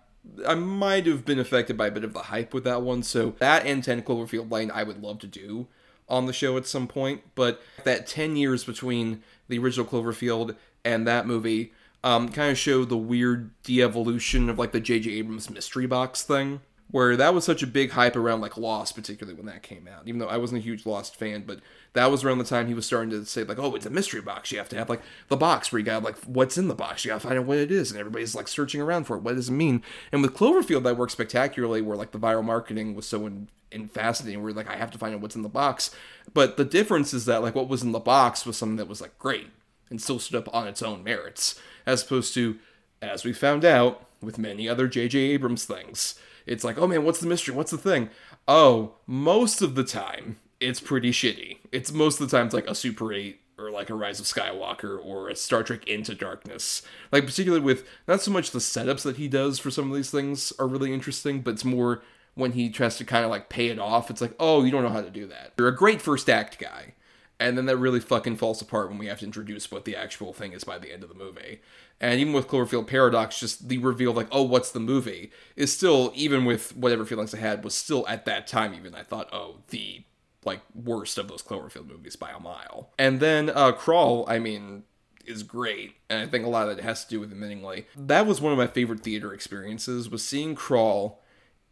I might have been affected by a bit of the hype with that one. So that and 10 Cloverfield Lane I would love to do on the show at some point. But that 10 years between the original Cloverfield and that movie um, kind of show the weird de-evolution of like the J.J. Abrams mystery box thing, where that was such a big hype around like Lost, particularly when that came out. Even though I wasn't a huge Lost fan, but that was around the time he was starting to say like, "Oh, it's a mystery box. You have to have like the box where you got like what's in the box. You got to find out what it is." And everybody's like searching around for it. What does it mean? And with Cloverfield, that worked spectacularly, where like the viral marketing was so in, in fascinating. Where like I have to find out what's in the box. But the difference is that like what was in the box was something that was like great and still stood up on its own merits, as opposed to, as we found out with many other J.J. Abrams things, it's like, oh man, what's the mystery? What's the thing? Oh, most of the time, it's pretty shitty. It's most of the time, it's like a Super 8 or like a Rise of Skywalker or a Star Trek Into Darkness. Like, particularly with not so much the setups that he does for some of these things are really interesting, but it's more when he tries to kind of like pay it off. It's like, oh, you don't know how to do that. You're a great first act guy and then that really fucking falls apart when we have to introduce what the actual thing is by the end of the movie. And even with Cloverfield Paradox, just the reveal, like, oh, what's the movie, is still, even with whatever feelings I had, was still at that time, even I thought, oh, the like worst of those Cloverfield movies by a mile. And then uh, Crawl, I mean, is great, and I think a lot of it has to do with admittingly. That was one of my favorite theater experiences was seeing Crawl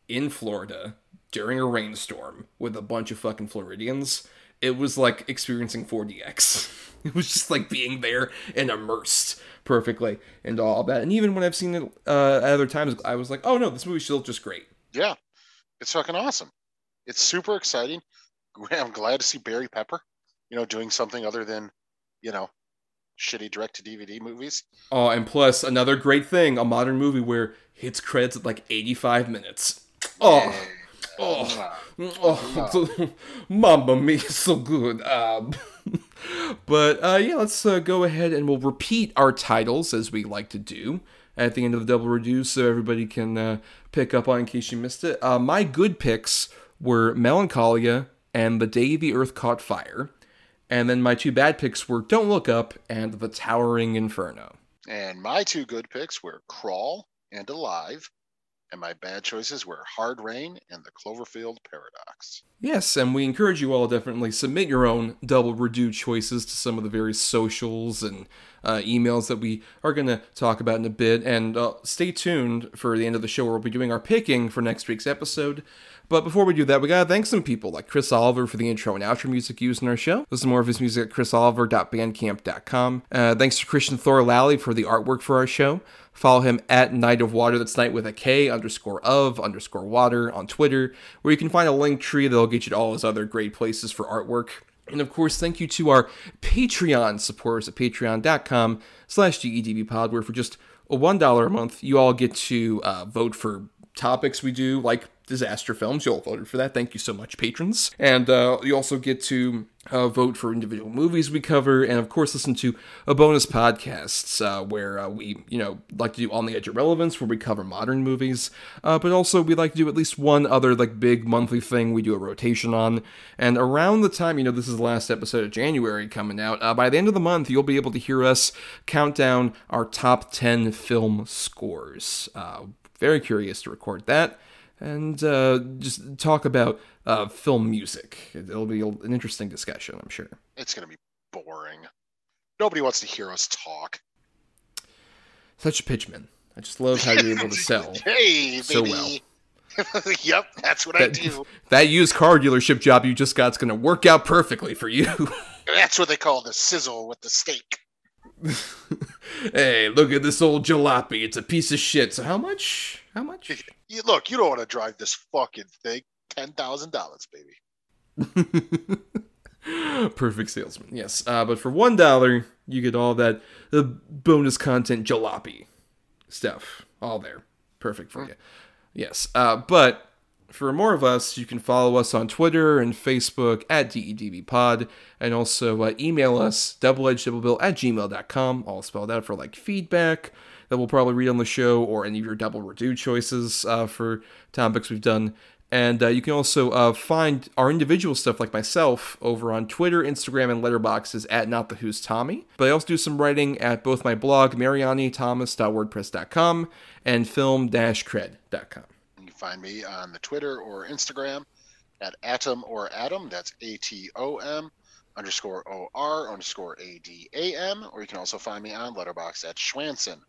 in Florida during a rainstorm with a bunch of fucking Floridians it was like experiencing 4DX. [LAUGHS] It was just like being there and immersed perfectly into all that. And even when I've seen it uh, at other times, I was like, oh no, this movie's still just great. Yeah, it's fucking awesome. It's super exciting. [LAUGHS] I'm glad to see Barry Pepper, you know, doing something other than, you know, shitty direct to DVD movies. Oh, and plus another great thing, a modern movie where hits credits at like 85 minutes. Oh. Oh, oh, [LAUGHS] Mamma Mia, so good. Um, [LAUGHS] but uh, yeah, let's uh, go ahead and we'll repeat our titles as we like to do at the end of the double redo, so everybody can uh, pick up on in case you missed it. Uh, my good picks were Melancholia and The Day the Earth Caught Fire, and then my two bad picks were Don't Look Up and The Towering Inferno. And my two good picks were Crawl and Alive and my bad choices were Hard Rain and the Cloverfield Paradox. Yes, and we encourage you all definitely submit your own double redo choices to some of the various socials and uh, emails that we are going to talk about in a bit. And uh, stay tuned for the end of the show where we'll be doing our picking for next week's episode. But before we do that, we gotta thank some people like Chris Oliver for the intro and outro music used in our show. Listen more of his music at chrisoliver.bandcamp.com. Uh, thanks to Christian Thor Lally for the artwork for our show. Follow him at Night of Water, that's night with a K underscore of underscore water on Twitter, where you can find a link tree that'll get you to all his other great places for artwork. And of course, thank you to our Patreon supporters at patreon.com slash dedbpod, where for just a $1 a month, you all get to uh, vote for topics we do, like disaster films. You all voted for that. Thank you so much, patrons. And uh, you also get to uh, vote for individual movies we cover, and of course, listen to a bonus podcasts uh, where uh, we, you know, like to do On the Edge of Relevance, where we cover modern movies. Uh, but also, we like to do at least one other like big monthly thing we do a rotation on. And around the time, you know, this is the last episode of January coming out. Uh, by the end of the month, you'll be able to hear us count down our top ten film scores. Uh, very curious to record that and uh, just talk about uh, film music. It'll be an interesting discussion, I'm sure. It's going to be boring. Nobody wants to hear us talk. Such a pitchman. I just love how you're able to [LAUGHS] sell hey, so baby. well. [LAUGHS] yep, that's what I do. [LAUGHS] that used car dealership job you just got's going to work out perfectly for you. That's what they call the sizzle with the steak. hey, look at this old jalopy. It's a piece of shit. So how much? How much? You, look, you don't want to drive this fucking thing. Ten thousand dollars, baby. [LAUGHS] Perfect salesman. Yes. Uh, but for one dollar, you get all that uh, bonus content jalopy stuff. All there. Perfect for you. Yes. Uh, but for more of us, you can follow us on Twitter and Facebook at DEDBpod, and also uh, email us, doubleedgeddoublebill at gmail.com, all spelled out for like feedback that we'll probably read on the show, or any of your double redo choices uh, for topics we've done. And uh, you can also uh, find our individual stuff, like myself, over on Twitter, Instagram, and Letterboxd at Not the Who's Tommy. But I also do some writing at both my blog, marianithomas.wordpress.com, and film-cred.com. You can find me on the Twitter or Instagram at Atom or Adam. That's A T O M underscore O R underscore A D A M. Or you can also find me on Letterboxd at Schwandtson.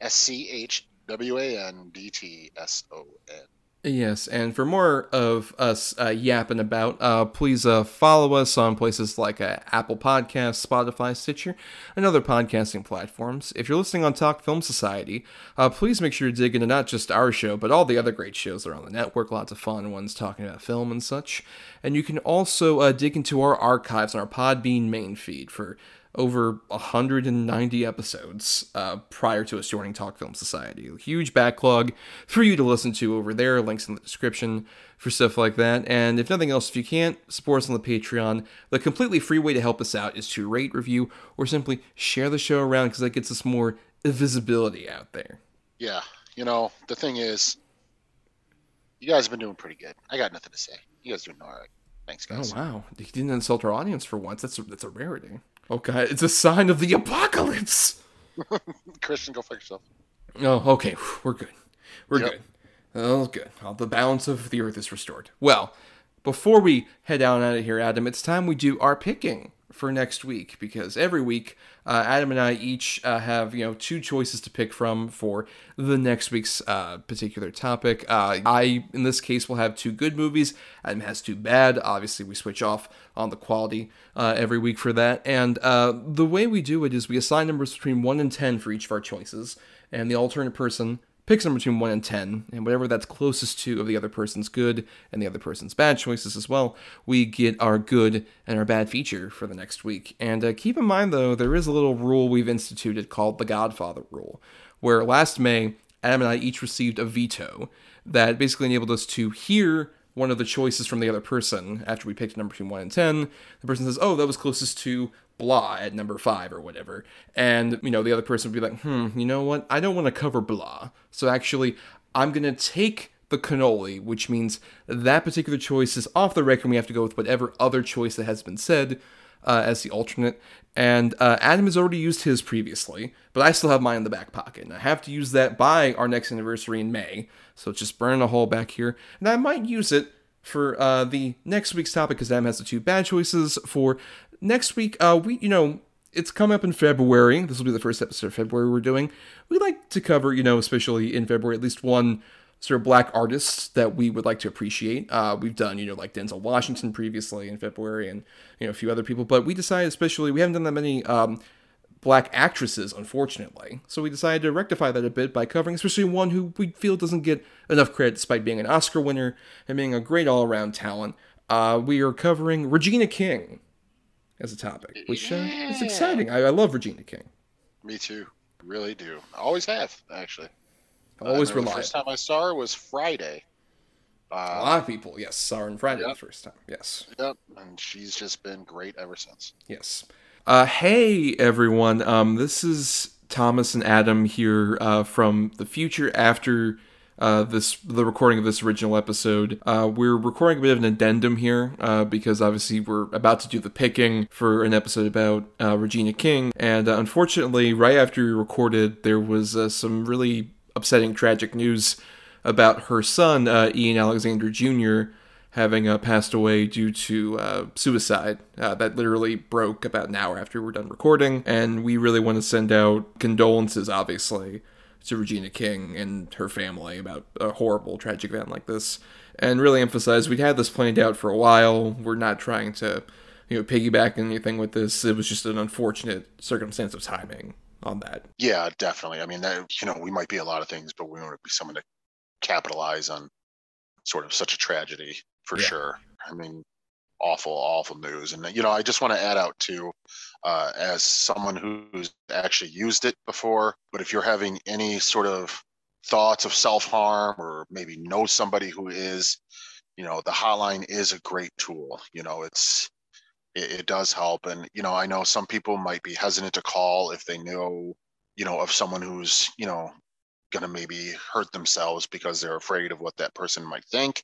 S C H W A N D T S O N. Yes, and for more of us uh, yapping about, uh, please uh, follow us on places like uh, Apple Podcasts, Spotify, Stitcher, and other podcasting platforms. If you're listening on Talk Film Society, uh, please make sure to dig into not just our show, but all the other great shows that are on the network. Lots of fun ones talking about film and such. And you can also uh, dig into our archives on our Podbean main feed for over 190 episodes uh, prior to us joining Talk Film Society. A huge backlog for you to listen to over there. Links in the description for stuff like that. And if nothing else, if you can't support us on the Patreon, the completely free way to help us out is to rate, review, or simply share the show around because that gets us more visibility out there. Yeah, you know, the thing is, you guys have been doing pretty good. I got nothing to say. You guys doing all right. Thanks, guys. Oh wow, you didn't insult our audience for once. That's a, that's a rarity. Okay, it's a sign of the apocalypse. [LAUGHS] Christian, go fuck yourself. Oh, okay. We're good. We're Yep. good. Oh, good. All the balance of the earth is restored. Well, before we head on out of here, Adam, it's time we do our picking for next week because every week uh, Adam and I each uh, have you know two choices to pick from for the next week's uh, particular topic. Uh, I, in this case, will have two good movies. Adam has two bad. Obviously, we switch off on the quality uh, every week for that. And uh, the way we do it is we assign numbers between one and ten for each of our choices, and the alternate person picks number between 1 and 10, and whatever that's closest to of the other person's good and the other person's bad choices as well, we get our good and our bad feature for the next week. And uh, keep in mind, though, there is a little rule we've instituted called the Godfather rule, where last May, Adam and I each received a veto that basically enabled us to hear one of the choices from the other person after we picked a number between 1 and 10. The person says, oh, that was closest to blah at number five or whatever. And, you know, the other person would be like, hmm, you know what? I don't want to cover blah. So actually, I'm going to take the cannoli, which means that particular choice is off the record. We have to go with whatever other choice that has been said uh, as the alternate. And uh, Adam has already used his previously, but I still have mine in the back pocket. And I have to use that by our next anniversary in May. So it's just burning a hole back here. And I might use it for uh, the next week's topic because Adam has the two bad choices. For next week, uh, we, you know, it's coming up in February. This will be the first episode of February we're doing. We like to cover, you know, especially in February, at least one sort of black artists that we would like to appreciate. Uh, we've done, you know, like Denzel Washington previously in February and, you know, a few other people, but we decided, especially, we haven't done that many um, black actresses, unfortunately. So we decided to rectify that a bit by covering, especially one who we feel doesn't get enough credit despite being an Oscar winner and being a great all around talent. Uh, we are covering Regina King as a topic, which uh, is exciting. I, I love Regina King. Me too. Really do. Always have, actually. Always rely. The first time I saw her was Friday. Uh, A Uh, lot of people, yes, saw her on Friday Yep. the first time. Yes. yep, and she's just been great ever since. Yes. Uh, hey everyone. Um, this is Thomas and Adam here uh, from the future after uh, this the recording of this original episode. Uh, we're recording a bit of an addendum here uh, because obviously we're about to do the picking for an episode about uh, Regina King, and uh, unfortunately, right after we recorded, there was uh, some really upsetting, tragic news about her son, uh, Ian Alexander Jr having passed away due to uh, suicide. Uh, that literally broke about an hour after we were done recording, and we really want to send out condolences, obviously, to Regina King and her family about a horrible, tragic event like this, and really emphasize we'd had this planned out for a while. We're not trying to, you know, piggyback anything with this. It was just an unfortunate circumstance of timing on that. Yeah, definitely. I mean, that, you know, we might be a lot of things, but we want to be someone to capitalize on sort of such a tragedy for Yeah. sure. I mean, awful, awful news. And you know, I just want to add out too, uh, as someone who's actually used it before. But if you're having any sort of thoughts of self harm, or maybe know somebody who is, you know, the hotline is a great tool. You know, it's it, it does help. And you know, I know some people might be hesitant to call if they know, you know, of someone who's you know going to maybe hurt themselves because they're afraid of what that person might think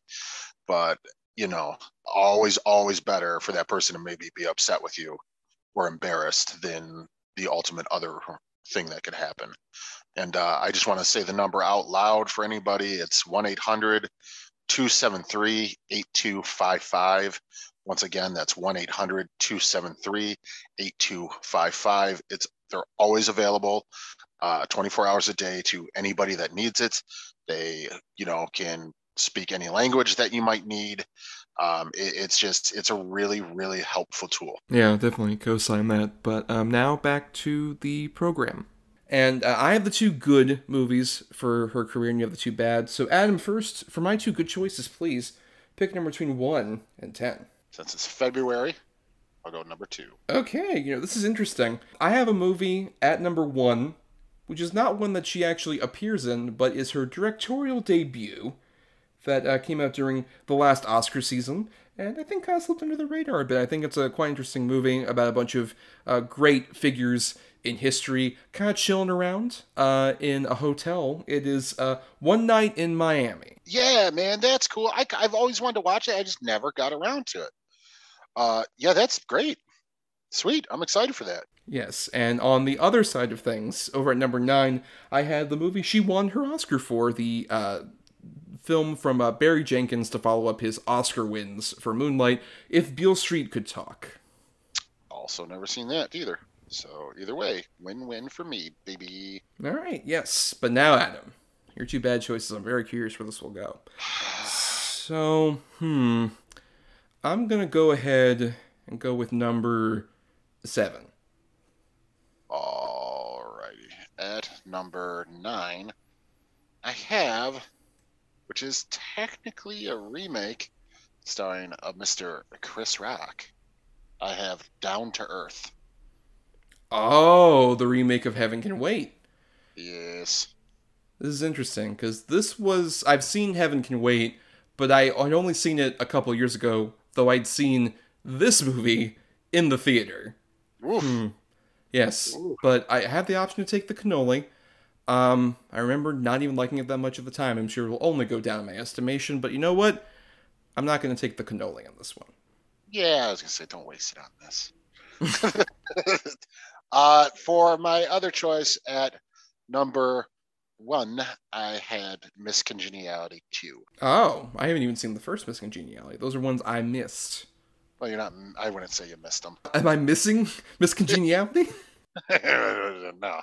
but you know always always better for that person to maybe be upset with you or embarrassed than the ultimate other thing that could happen. And uh, i just want to say the number out loud for anybody. It's 1-800 273 8255 once again that's 1-800 273 8255 it's they're always available uh, 24 hours a day to anybody that needs it. They you know can speak any language that you might need um, it, it's just it's a really really helpful tool Yeah, definitely co-sign that. But um, now back to the program. And uh, I have the two good movies for her career, and you have the two bad. So, Adam, first, for my two good choices, please pick a number between 1 and 10. since it's february i'll go number two Okay, you know, this is interesting. I have a movie at number 1, which is not one that she actually appears in, but is her directorial debut that uh, came out during the last Oscar season, and I think kind of slipped under the radar a bit. I think it's a quite interesting movie about a bunch of uh, great figures in history, kind of chilling around uh, in a hotel. It is uh, One Night in Miami. yeah man that's cool I, i've always wanted to watch it i just never got around to it uh, yeah that's great sweet i'm excited for that Yes, and on the other side of things, over at number nine, I had the movie she won her Oscar for, the uh, film from uh, Barry Jenkins to follow up his Oscar wins for Moonlight, If Beale Street Could Talk. also never seen that either so either way win-win for me baby All right, yes, but now, Adam, your two bad choices. I'm very curious where this will go. So, hmm, I'm gonna go ahead and go with number seven. Alrighty. At number nine, I have, which is technically a remake starring uh, a Mr. Chris Rock. I have Down to Earth. Oh, the remake of Heaven Can Wait. Yes. This is interesting because this was I've seen Heaven Can Wait, but I I'd only seen it a couple years ago. Though I'd seen this movie in the theater. Oof. Hmm. Yes, but I had the option to take the cannoli. Um, I remember not even liking it that much at the time. I'm sure it will only go down in my estimation. But you know what? I'm not going to take the cannoli on this one. Yeah, I was gonna say don't waste it on this. [LAUGHS] uh, for my other choice at number one, I had Miss Congeniality two. Oh, I haven't even seen the first Miss Congeniality. Those are ones I missed. Well, you're not. I wouldn't say you missed them. Am I missing [LAUGHS] Miss Congeniality? [LAUGHS] no, uh,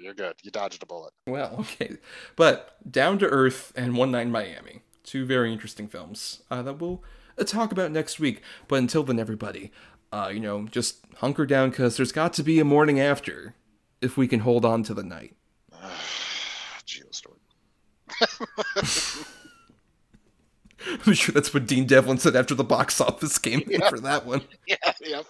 you're good. You dodged a bullet. Well, okay. But Down to Earth and One Night in Miami. Two very interesting films uh, that we'll uh, talk about next week. But until then, everybody, uh, you know, just hunker down because there's got to be a morning after if we can hold on to the night. [SIGHS] Geostorm. [LAUGHS] I'm sure that's what Dean Devlin said after the box office came in [LAUGHS] for that one. Yeah, yep.